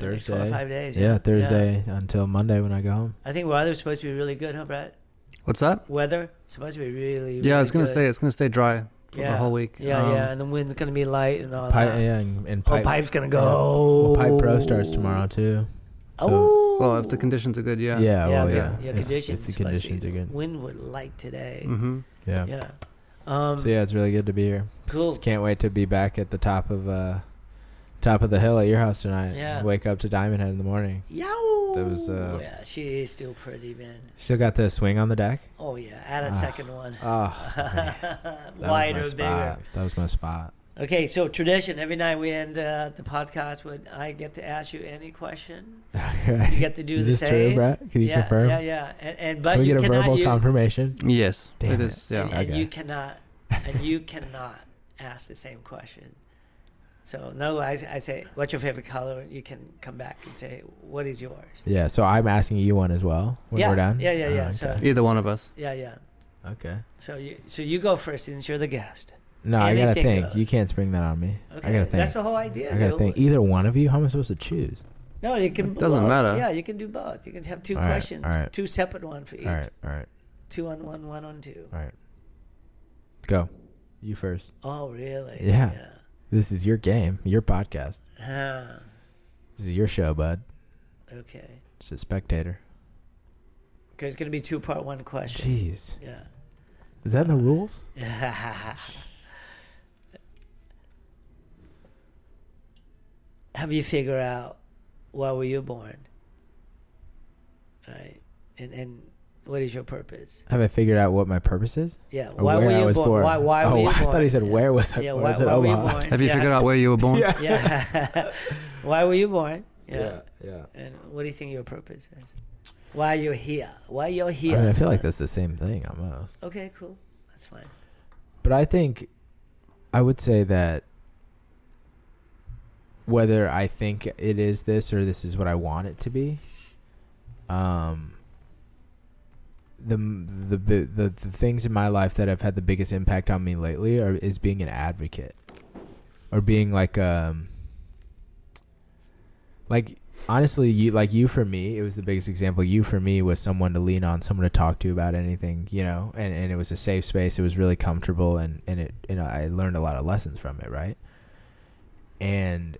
Speaker 1: The next four or
Speaker 3: Thursday.
Speaker 1: five days.
Speaker 3: yeah,
Speaker 1: Yeah,
Speaker 3: Thursday until Monday when I go home.
Speaker 1: I think weather's supposed to be really good, huh, Brett?
Speaker 2: What's that?
Speaker 1: Weather supposed to be really.
Speaker 2: Yeah, I was gonna
Speaker 1: good.
Speaker 2: say it's gonna stay dry for
Speaker 1: yeah.
Speaker 2: the whole week.
Speaker 1: Yeah,
Speaker 2: Um,
Speaker 1: yeah, and the wind's gonna be light and all
Speaker 3: Pipe,
Speaker 1: that.
Speaker 3: yeah, and, and
Speaker 1: Oh, pipe's gonna
Speaker 3: yeah.
Speaker 1: go.
Speaker 3: Well, pipe pro starts tomorrow too. So,
Speaker 1: Oh.
Speaker 2: Well, if the conditions are good, yeah.
Speaker 3: yeah,
Speaker 1: yeah,
Speaker 3: well,
Speaker 1: yeah,
Speaker 3: yeah.
Speaker 1: yeah.
Speaker 3: If-
Speaker 1: conditions.
Speaker 3: If, the conditions are good.
Speaker 1: Wind would light today.
Speaker 2: Mm-hmm.
Speaker 3: Yeah.
Speaker 1: Yeah. Um,
Speaker 3: So yeah, it's really good to be here.
Speaker 1: Cool.
Speaker 3: Can't wait to be back at the top of uh, top of the hill at your house tonight.
Speaker 1: Yeah.
Speaker 3: Wake up to Diamond Head in the morning.
Speaker 1: Yow.
Speaker 3: That was, uh,
Speaker 1: yeah, she is still pretty, man.
Speaker 3: Still got the swing on the deck.
Speaker 1: Oh yeah, add a
Speaker 3: Ah.
Speaker 1: second one.
Speaker 3: Oh, that
Speaker 1: Wider,
Speaker 3: was my
Speaker 1: bigger.
Speaker 3: spot. That was my spot.
Speaker 1: Okay, so tradition every night we end uh, the podcast with I get to ask you any question. Okay. You get to do
Speaker 3: Is
Speaker 1: the
Speaker 3: this
Speaker 1: same.
Speaker 3: true, Brett? Can you
Speaker 1: yeah,
Speaker 3: confirm?
Speaker 1: yeah, yeah, and, and but
Speaker 3: Can we
Speaker 1: you
Speaker 3: get a
Speaker 1: cannot
Speaker 3: verbal
Speaker 1: you,
Speaker 3: confirmation?
Speaker 2: Yes,
Speaker 3: Damn
Speaker 2: it
Speaker 3: it.
Speaker 2: is. Yeah.
Speaker 1: and, and
Speaker 3: Okay.
Speaker 1: you cannot and you cannot ask the same question. So no, I, I say, what's your favorite color? You can come back and say, what is yours?
Speaker 3: Yeah. So I'm asking you one as well when
Speaker 1: yeah,
Speaker 3: we're done.
Speaker 1: Yeah, yeah, yeah.
Speaker 3: Oh,
Speaker 1: So
Speaker 3: okay.
Speaker 2: Either one of us.
Speaker 1: yeah, yeah.
Speaker 3: okay.
Speaker 1: So you so you go first since you're the guest.
Speaker 3: No, I gotta think.
Speaker 1: goes.
Speaker 3: You can't spring that on me.
Speaker 1: Okay,
Speaker 3: I gotta think.
Speaker 1: that's the whole idea.
Speaker 3: I gotta
Speaker 1: dude.
Speaker 3: think. Either one of you. How am I supposed to choose?
Speaker 1: No, you can.
Speaker 2: It doesn't
Speaker 1: both.
Speaker 2: matter.
Speaker 1: Yeah, you can do both. You can have two
Speaker 3: All right,
Speaker 1: questions,
Speaker 3: all right.
Speaker 1: two separate ones for each.
Speaker 3: All right. All right.
Speaker 1: Two on one, one on two.
Speaker 3: All right. Go. You first.
Speaker 1: Oh, really?
Speaker 3: Yeah. This is your game. Your podcast.
Speaker 1: Ah,
Speaker 3: This is your show, bud.
Speaker 1: okay.
Speaker 3: It's a spectator.
Speaker 1: Okay, it's gonna be two part one question.
Speaker 3: Jeez.
Speaker 1: Yeah.
Speaker 3: Is that in the rules?
Speaker 1: Have you figured out why were you born? Right. And and what is your purpose?
Speaker 3: Have I figured out what my purpose is?
Speaker 1: Yeah.
Speaker 3: Or
Speaker 1: Why
Speaker 3: where
Speaker 1: were
Speaker 3: I
Speaker 1: you
Speaker 3: was
Speaker 1: born?
Speaker 3: born?
Speaker 1: Why why
Speaker 3: oh,
Speaker 1: were you
Speaker 3: I
Speaker 1: born?
Speaker 3: thought he said
Speaker 1: Yeah.
Speaker 3: where was I?
Speaker 1: Yeah,
Speaker 3: born?
Speaker 1: why,
Speaker 3: I said
Speaker 1: why were you
Speaker 3: Omaha.
Speaker 1: born?
Speaker 2: Have you
Speaker 1: yeah.
Speaker 2: figured out where you were born?
Speaker 3: Yeah.
Speaker 1: Yeah. why were you born? Yeah.
Speaker 3: Yeah. Yeah.
Speaker 1: And what do you think your purpose is? Why you're here? Why you're
Speaker 3: I,
Speaker 1: here?
Speaker 3: mean, I feel like that's the same thing almost.
Speaker 1: Okay, cool. That's fine.
Speaker 3: But I think I would say that whether I think it is this or this is what I want it to be, um, the the the the, things in my life that have had the biggest impact on me lately are is being an advocate. Or being like um like honestly you like you for me it was the biggest example. You for me was someone to lean on someone to talk to about anything you know? And, and it was a safe space. It was really comfortable and and it you know i learned a lot of lessons from it right? And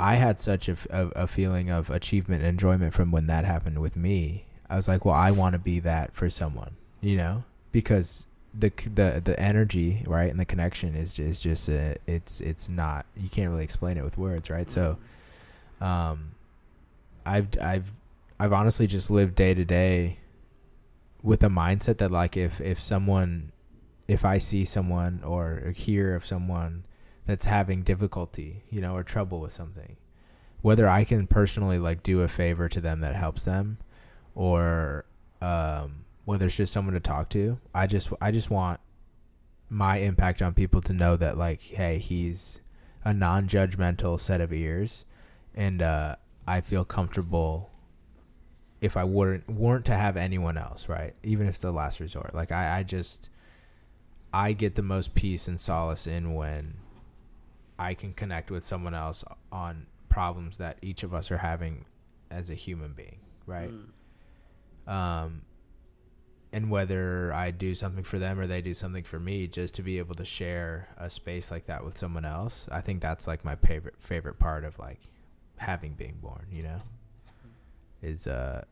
Speaker 3: i had such a a feeling of achievement and enjoyment from when that happened with me i was like well i want to be that for someone you know? Because the the the energy right and the connection is is just uh, it's it's not you can't really explain it with words right? So um i've i've i've honestly just lived day to day with a mindset that like if if someone if i see someone or hear of someone that's having difficulty you know or trouble with something whether i can personally like do a favor to them that helps them or um whether it's just someone to talk to i just i just want my impact on people to know that like hey he's a non-judgmental set of ears and uh, I feel comfortable if I weren't weren't to have anyone else, right? Even if it's the last resort. Like I, I just I get the most peace and solace in when I can connect with someone else on problems that each of us are having as a human being, right?
Speaker 1: Mm.
Speaker 3: Um and whether I do something for them or they do something for me, just to be able to share a space like that with someone else, I think that's like my favorite favorite part of like having being born, you know, is uh,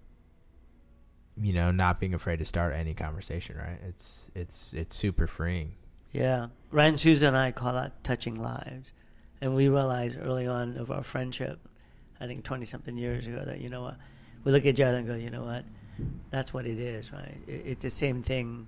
Speaker 3: you know, not being afraid to start any conversation. Right? It's it's it's super freeing.
Speaker 1: Yeah. Ryan Souza and I call that touching lives. And we realized early on of our friendship, I think 20 something years ago, that, you know what, we look at each other and go, you know what, that's what it is, right? It, it's the same thing.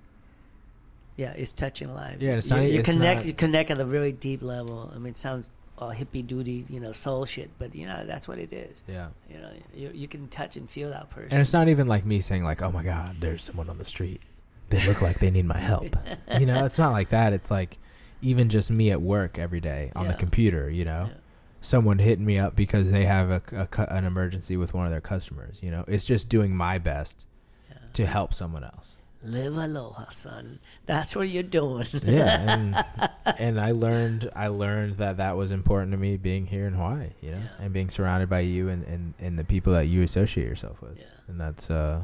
Speaker 1: Yeah, it's touching lives.
Speaker 3: Yeah, it's
Speaker 1: you,
Speaker 3: not-
Speaker 1: you
Speaker 3: it's
Speaker 1: connect.
Speaker 3: not-
Speaker 1: You connect at a very deep level. I mean, it sounds all hippy duty, you know, soul shit, but you know that's what it is.
Speaker 3: Yeah.
Speaker 1: You know, you, you can touch and feel that person.
Speaker 3: And it's not even like me saying like, "Oh my God, there's someone on the street. They look like they need my help." you know, it's not like that. It's like even just me at work every day on the computer. You know,
Speaker 1: Yeah.
Speaker 3: Someone hitting me up because they have a, a an emergency with one of their customers. You know, it's just doing my best
Speaker 1: Yeah.
Speaker 3: to help someone else.
Speaker 1: Live aloha, son. That's what you're doing.
Speaker 3: Yeah, and and I learned I learned that that was important to me being here in Hawaii. You know,
Speaker 1: Yeah.
Speaker 3: and being surrounded by you and, and, and the people that you associate yourself with.
Speaker 1: Yeah.
Speaker 3: And that's uh,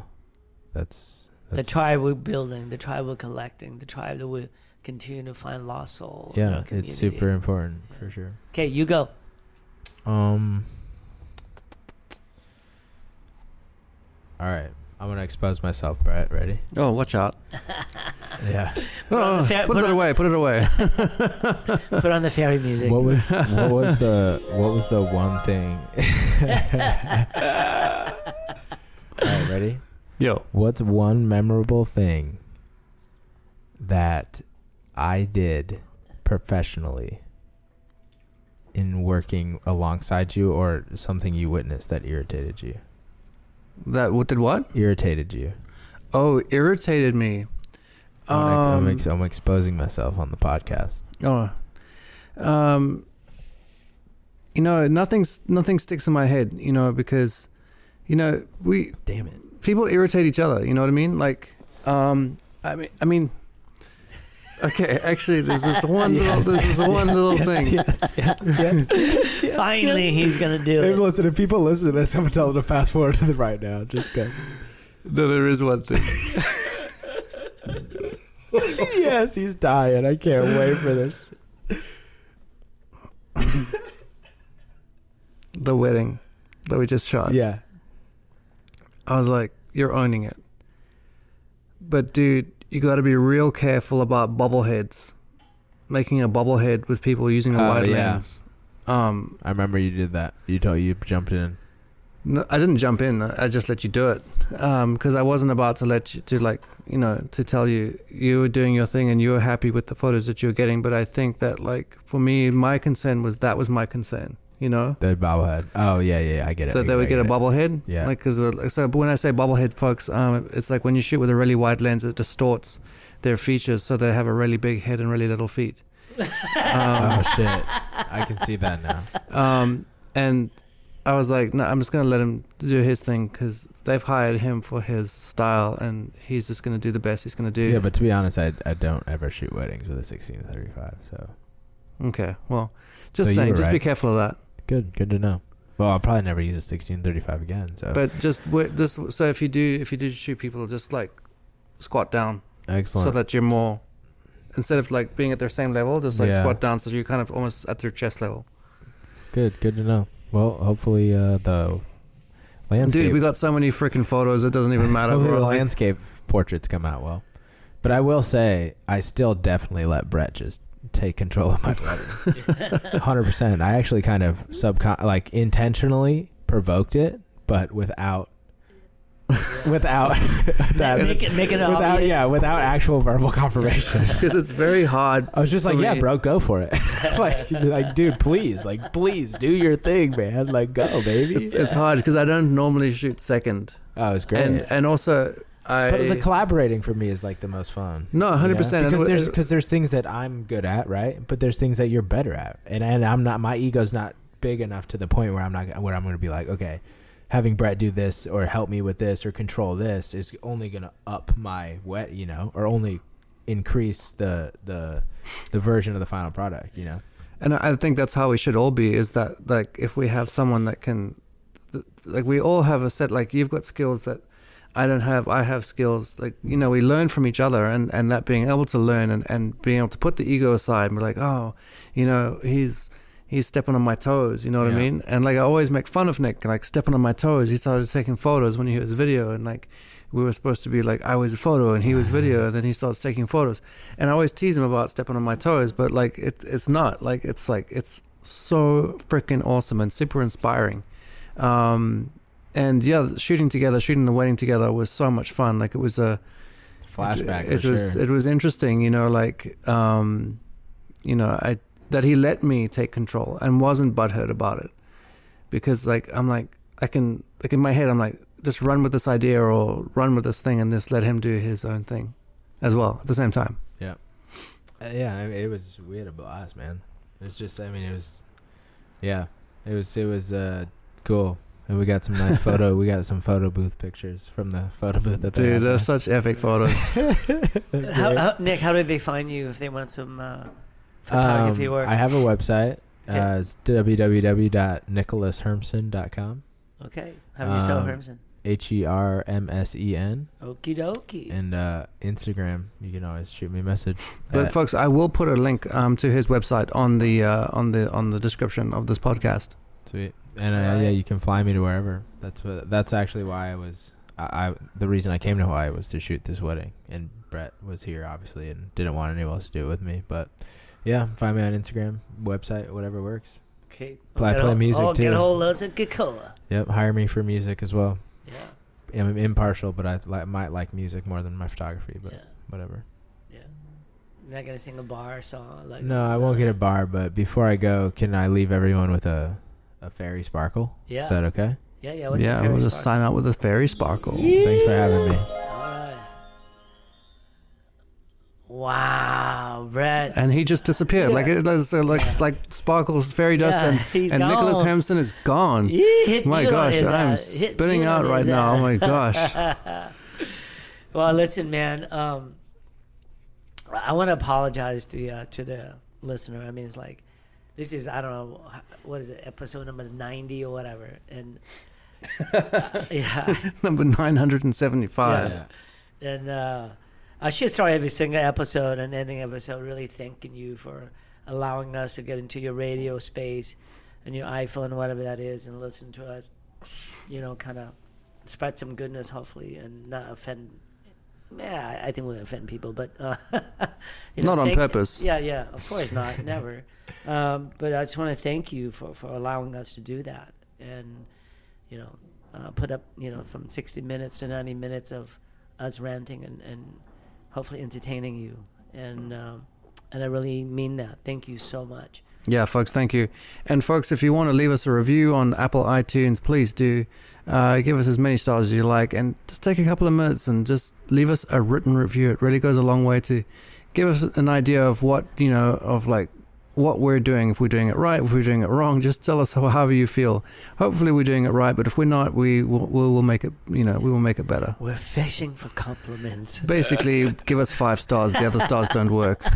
Speaker 3: that's,
Speaker 1: the tribe we're building, the tribe we're collecting, the tribe that we continue to find lost souls. in
Speaker 3: yeah, it's super important for sure.
Speaker 1: Okay, you go.
Speaker 3: Um. All right, I'm gonna expose myself, Brett. Ready?
Speaker 2: Oh, watch out.
Speaker 3: Yeah.
Speaker 1: Put
Speaker 2: Oh,
Speaker 1: the fa-
Speaker 2: put
Speaker 1: put
Speaker 2: it
Speaker 1: on-
Speaker 2: away. Put it away.
Speaker 1: Put on the fairy music.
Speaker 3: what was what was the what was the one thing? All right, ready?
Speaker 2: Yo.
Speaker 3: What's one memorable thing that I did professionally in working alongside you, or something you witnessed that irritated you?
Speaker 2: That what did what?
Speaker 3: Irritated you.
Speaker 2: Oh, irritated me.
Speaker 3: I'm,
Speaker 2: Um,
Speaker 3: ex- I'm exposing myself on the podcast.
Speaker 2: Oh, um, you know, nothing's nothing sticks in my head, you know, because, you know, we
Speaker 3: Damn it.
Speaker 2: people irritate each other. You know what I mean? Like, um, I mean, I mean. Okay, actually, there's this one
Speaker 3: Yes,
Speaker 2: little, there's this one little thing.
Speaker 3: Yes, yes, yes.
Speaker 1: Finally, he's gonna do
Speaker 3: Maybe
Speaker 1: it.
Speaker 3: listen, if people listen to this, I'm gonna tell them to fast forward to the right now, just because.
Speaker 2: No, there is one thing.
Speaker 3: yes, he's dying. I can't wait for this.
Speaker 2: The wedding that we just shot.
Speaker 3: Yeah.
Speaker 2: I was like, you're owning it. But dude, you got to be real careful about bobbleheads. Making a bobblehead with people using a
Speaker 3: Oh,
Speaker 2: wide
Speaker 3: yeah.
Speaker 2: lens. Um,
Speaker 3: I remember you did that. You told you jumped in.
Speaker 2: no, I didn't jump in. I just let you do it because I wasn't about to let you to like you know to tell you you were doing your thing and you were happy with the photos that you were getting. But I think that like for me, my concern was that was my concern. You know
Speaker 3: The bobblehead. Oh yeah, yeah, I get it.
Speaker 2: that they would get a
Speaker 3: it.
Speaker 2: bobblehead.
Speaker 3: Yeah.
Speaker 2: Like, cause uh, so when I say bobblehead, folks, um, it's like when you shoot with a really wide lens, it distorts their features, so they have a really big head and really little feet. um,
Speaker 3: Oh shit! I can see that now.
Speaker 2: um, and I was like, no, I'm just gonna let him do his thing because they've hired him for his style, and he's just gonna do the best he's gonna do.
Speaker 3: Yeah, but to be honest, I I don't ever shoot weddings with a 1635. So
Speaker 2: okay, well, just
Speaker 3: So
Speaker 2: saying, just be careful of that.
Speaker 3: Good, good to know. Well, I'll probably never use a 1635 again. So
Speaker 2: But just just so if you do if you do shoot people, just like squat down.
Speaker 3: excellent.
Speaker 2: so that you're more instead of like being at their same level just like
Speaker 3: Yeah.
Speaker 2: squat down so you're kind of almost at their chest level
Speaker 3: good, good to know. Well, hopefully uh, the landscape.
Speaker 2: dude we got so many freaking photos it doesn't even matter
Speaker 3: the landscape portraits come out well. But I will say, I still definitely let Brett just take control of my wedding. Hundred percent. I actually kind of subcon like intentionally provoked it, but without without that
Speaker 1: Make it- make it
Speaker 3: without
Speaker 1: obvious.
Speaker 3: yeah without actual verbal confirmation.
Speaker 2: because it's very hard
Speaker 3: I was just like,
Speaker 2: For
Speaker 3: yeah, bro, go for it. like, like, dude, please, like, please do your thing, man. Like, go, baby.
Speaker 2: it's, it's hard because i don't normally shoot second
Speaker 3: oh, it's great.
Speaker 2: and and also i
Speaker 3: but the collaborating for me is like the most fun.
Speaker 2: no 100%
Speaker 3: you know?
Speaker 2: And
Speaker 3: because there's because there's things that I'm good at, right? But there's things that you're better at, and and I'm not. My ego's not big enough to the point where I'm not where I'm going to be like, okay, having Brett do this or help me with this or control this is only going to up my wet, you know, or only increase the the the version of the final product, you know.
Speaker 2: and i think that's how we should all be is that like if we have someone that can like we all have a set like you've got skills that I don't have I have skills like you know we learn from each other and and that being able to learn and and being able to put the ego aside and be like oh you know he's he's stepping on my toes you know what
Speaker 3: Yeah.
Speaker 2: I mean? And like I always make fun of Nick like stepping on my toes. He started taking photos when he was video and like we were supposed to be like I was a photo and he was video and then he starts taking photos. And I always tease him about stepping on my toes but like it, it's not like it's like it's so freaking awesome and super inspiring. Um and yeah shooting together shooting the wedding together was so much fun like it was a
Speaker 3: Flashback.
Speaker 2: it,
Speaker 3: for
Speaker 2: was
Speaker 3: sure.
Speaker 2: it was interesting you know like um you know i that he let me take control and wasn't butthurt about it because like i'm like i can like in my head i'm like just run with this idea or run with this thing and just let him do his own thing as well at the same time
Speaker 3: Uh, yeah, I mean, it was. We had a blast, man. It was just. I mean, it was. Yeah, it was. It was uh, cool, and we got some nice photo. We got some photo booth pictures from the photo booth that they
Speaker 2: dude
Speaker 3: had
Speaker 2: they're such epic photos
Speaker 1: How, how, Nick, how did they find you if they want some uh, photography
Speaker 3: Um,
Speaker 1: work?
Speaker 3: I have a website.
Speaker 1: Okay.
Speaker 3: Uh, it's www.nicholashermsen.com.
Speaker 1: okay. How do you spell
Speaker 3: um,
Speaker 1: Hermsen?
Speaker 3: H e r m s e n.
Speaker 1: Okie dokie.
Speaker 3: And uh, Instagram, you can always shoot me a message.
Speaker 2: but folks i will put a link um to his website on the uh on the on the description of this podcast
Speaker 3: Sweet. And uh, yeah, you can fly me to wherever. That's what. That's actually why I was. I, I the reason I came to Hawaii was to shoot this wedding, and Brett was here obviously, and didn't want anyone else to do it with me. But yeah, find me on Instagram, website, whatever works.
Speaker 1: okay.
Speaker 3: Play- play music,
Speaker 1: oh, Get
Speaker 3: too.
Speaker 1: a hold of it, Keikoa.
Speaker 3: Yep, hire me for music as well.
Speaker 1: Yeah.
Speaker 3: I'm impartial, but I li- might like music more than my photography. But
Speaker 1: Yeah.
Speaker 3: whatever.
Speaker 1: Yeah. You're not gonna sing a bar song like.
Speaker 3: No, I won't get a bar. But before I go, can I leave everyone with a a fairy sparkle?
Speaker 1: Yeah.
Speaker 3: Is that okay?
Speaker 1: Yeah, yeah. What's
Speaker 2: yeah
Speaker 1: your
Speaker 2: we'll
Speaker 1: favorite
Speaker 2: just sign out with a fairy sparkle
Speaker 3: Thanks for having me.
Speaker 1: All right. Wow, Brett.
Speaker 2: and he just disappeared. Like it was uh, like like Sparkles fairy dust,
Speaker 1: Yeah,
Speaker 2: and
Speaker 1: he's
Speaker 2: and Nicholas
Speaker 1: gone.
Speaker 2: Hampson is gone.
Speaker 1: He hit
Speaker 2: My gosh, I'm
Speaker 1: ass.
Speaker 2: Spitting
Speaker 1: you
Speaker 2: out right
Speaker 1: his
Speaker 2: now. Oh my gosh.
Speaker 1: Well, listen, man. Um, I want to apologize to the uh, to the listener. I mean, it's like this is I don't know what is it episode number ninety or whatever, and yeah,
Speaker 2: Number nine hundred and seventy-five.
Speaker 3: Yeah.
Speaker 1: and uh, I should start every single episode and ending episode really thanking you for allowing us to get into your radio space and your iPhone, whatever that is, and listen to us. You know, kind of spread some goodness, hopefully, and not offend. Yeah, I think we'll offend people, but uh, you
Speaker 2: Not on
Speaker 1: thank-
Speaker 2: purpose.
Speaker 1: Yeah, yeah, of course not, never. Um, but I just want to thank you for, for allowing us to do that, and you know, uh, put up you know from sixty minutes to ninety minutes of us ranting and, and hopefully entertaining you, and um, and I really mean that. Thank you so much.
Speaker 2: Yeah, folks, thank you. And folks, if you want to leave us a review on Apple iTunes, please do. Uh, give us as many stars as you like, and just take a couple of minutes and just leave us a written review. It really goes a long way to give us an idea of what you know of like what we're doing. If we're doing it right, if we're doing it wrong, just tell us how, however you feel. Hopefully, we're doing it right, but if we're not, we will we will make it. You know, we will make it better.
Speaker 1: We're fishing for compliments.
Speaker 2: Basically, give us five stars. The other stars don't work.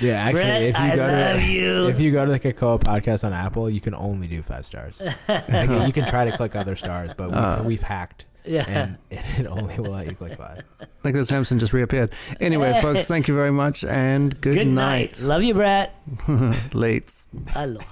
Speaker 3: Yeah, actually,
Speaker 1: Brett,
Speaker 3: if you
Speaker 1: I
Speaker 3: go
Speaker 1: love
Speaker 3: to
Speaker 1: you.
Speaker 3: if you go to the Keikoa podcast on Apple, you can only do five stars. Like, you can try to click other stars, but we've,
Speaker 2: Uh.
Speaker 3: we've hacked,
Speaker 1: yeah.
Speaker 3: And it only will let you click buy.
Speaker 2: Nicholas Hampson just reappeared. Anyway, folks, thank you very much and good,
Speaker 1: good night. night. Love you, Brett.
Speaker 2: Late.
Speaker 1: Aloha.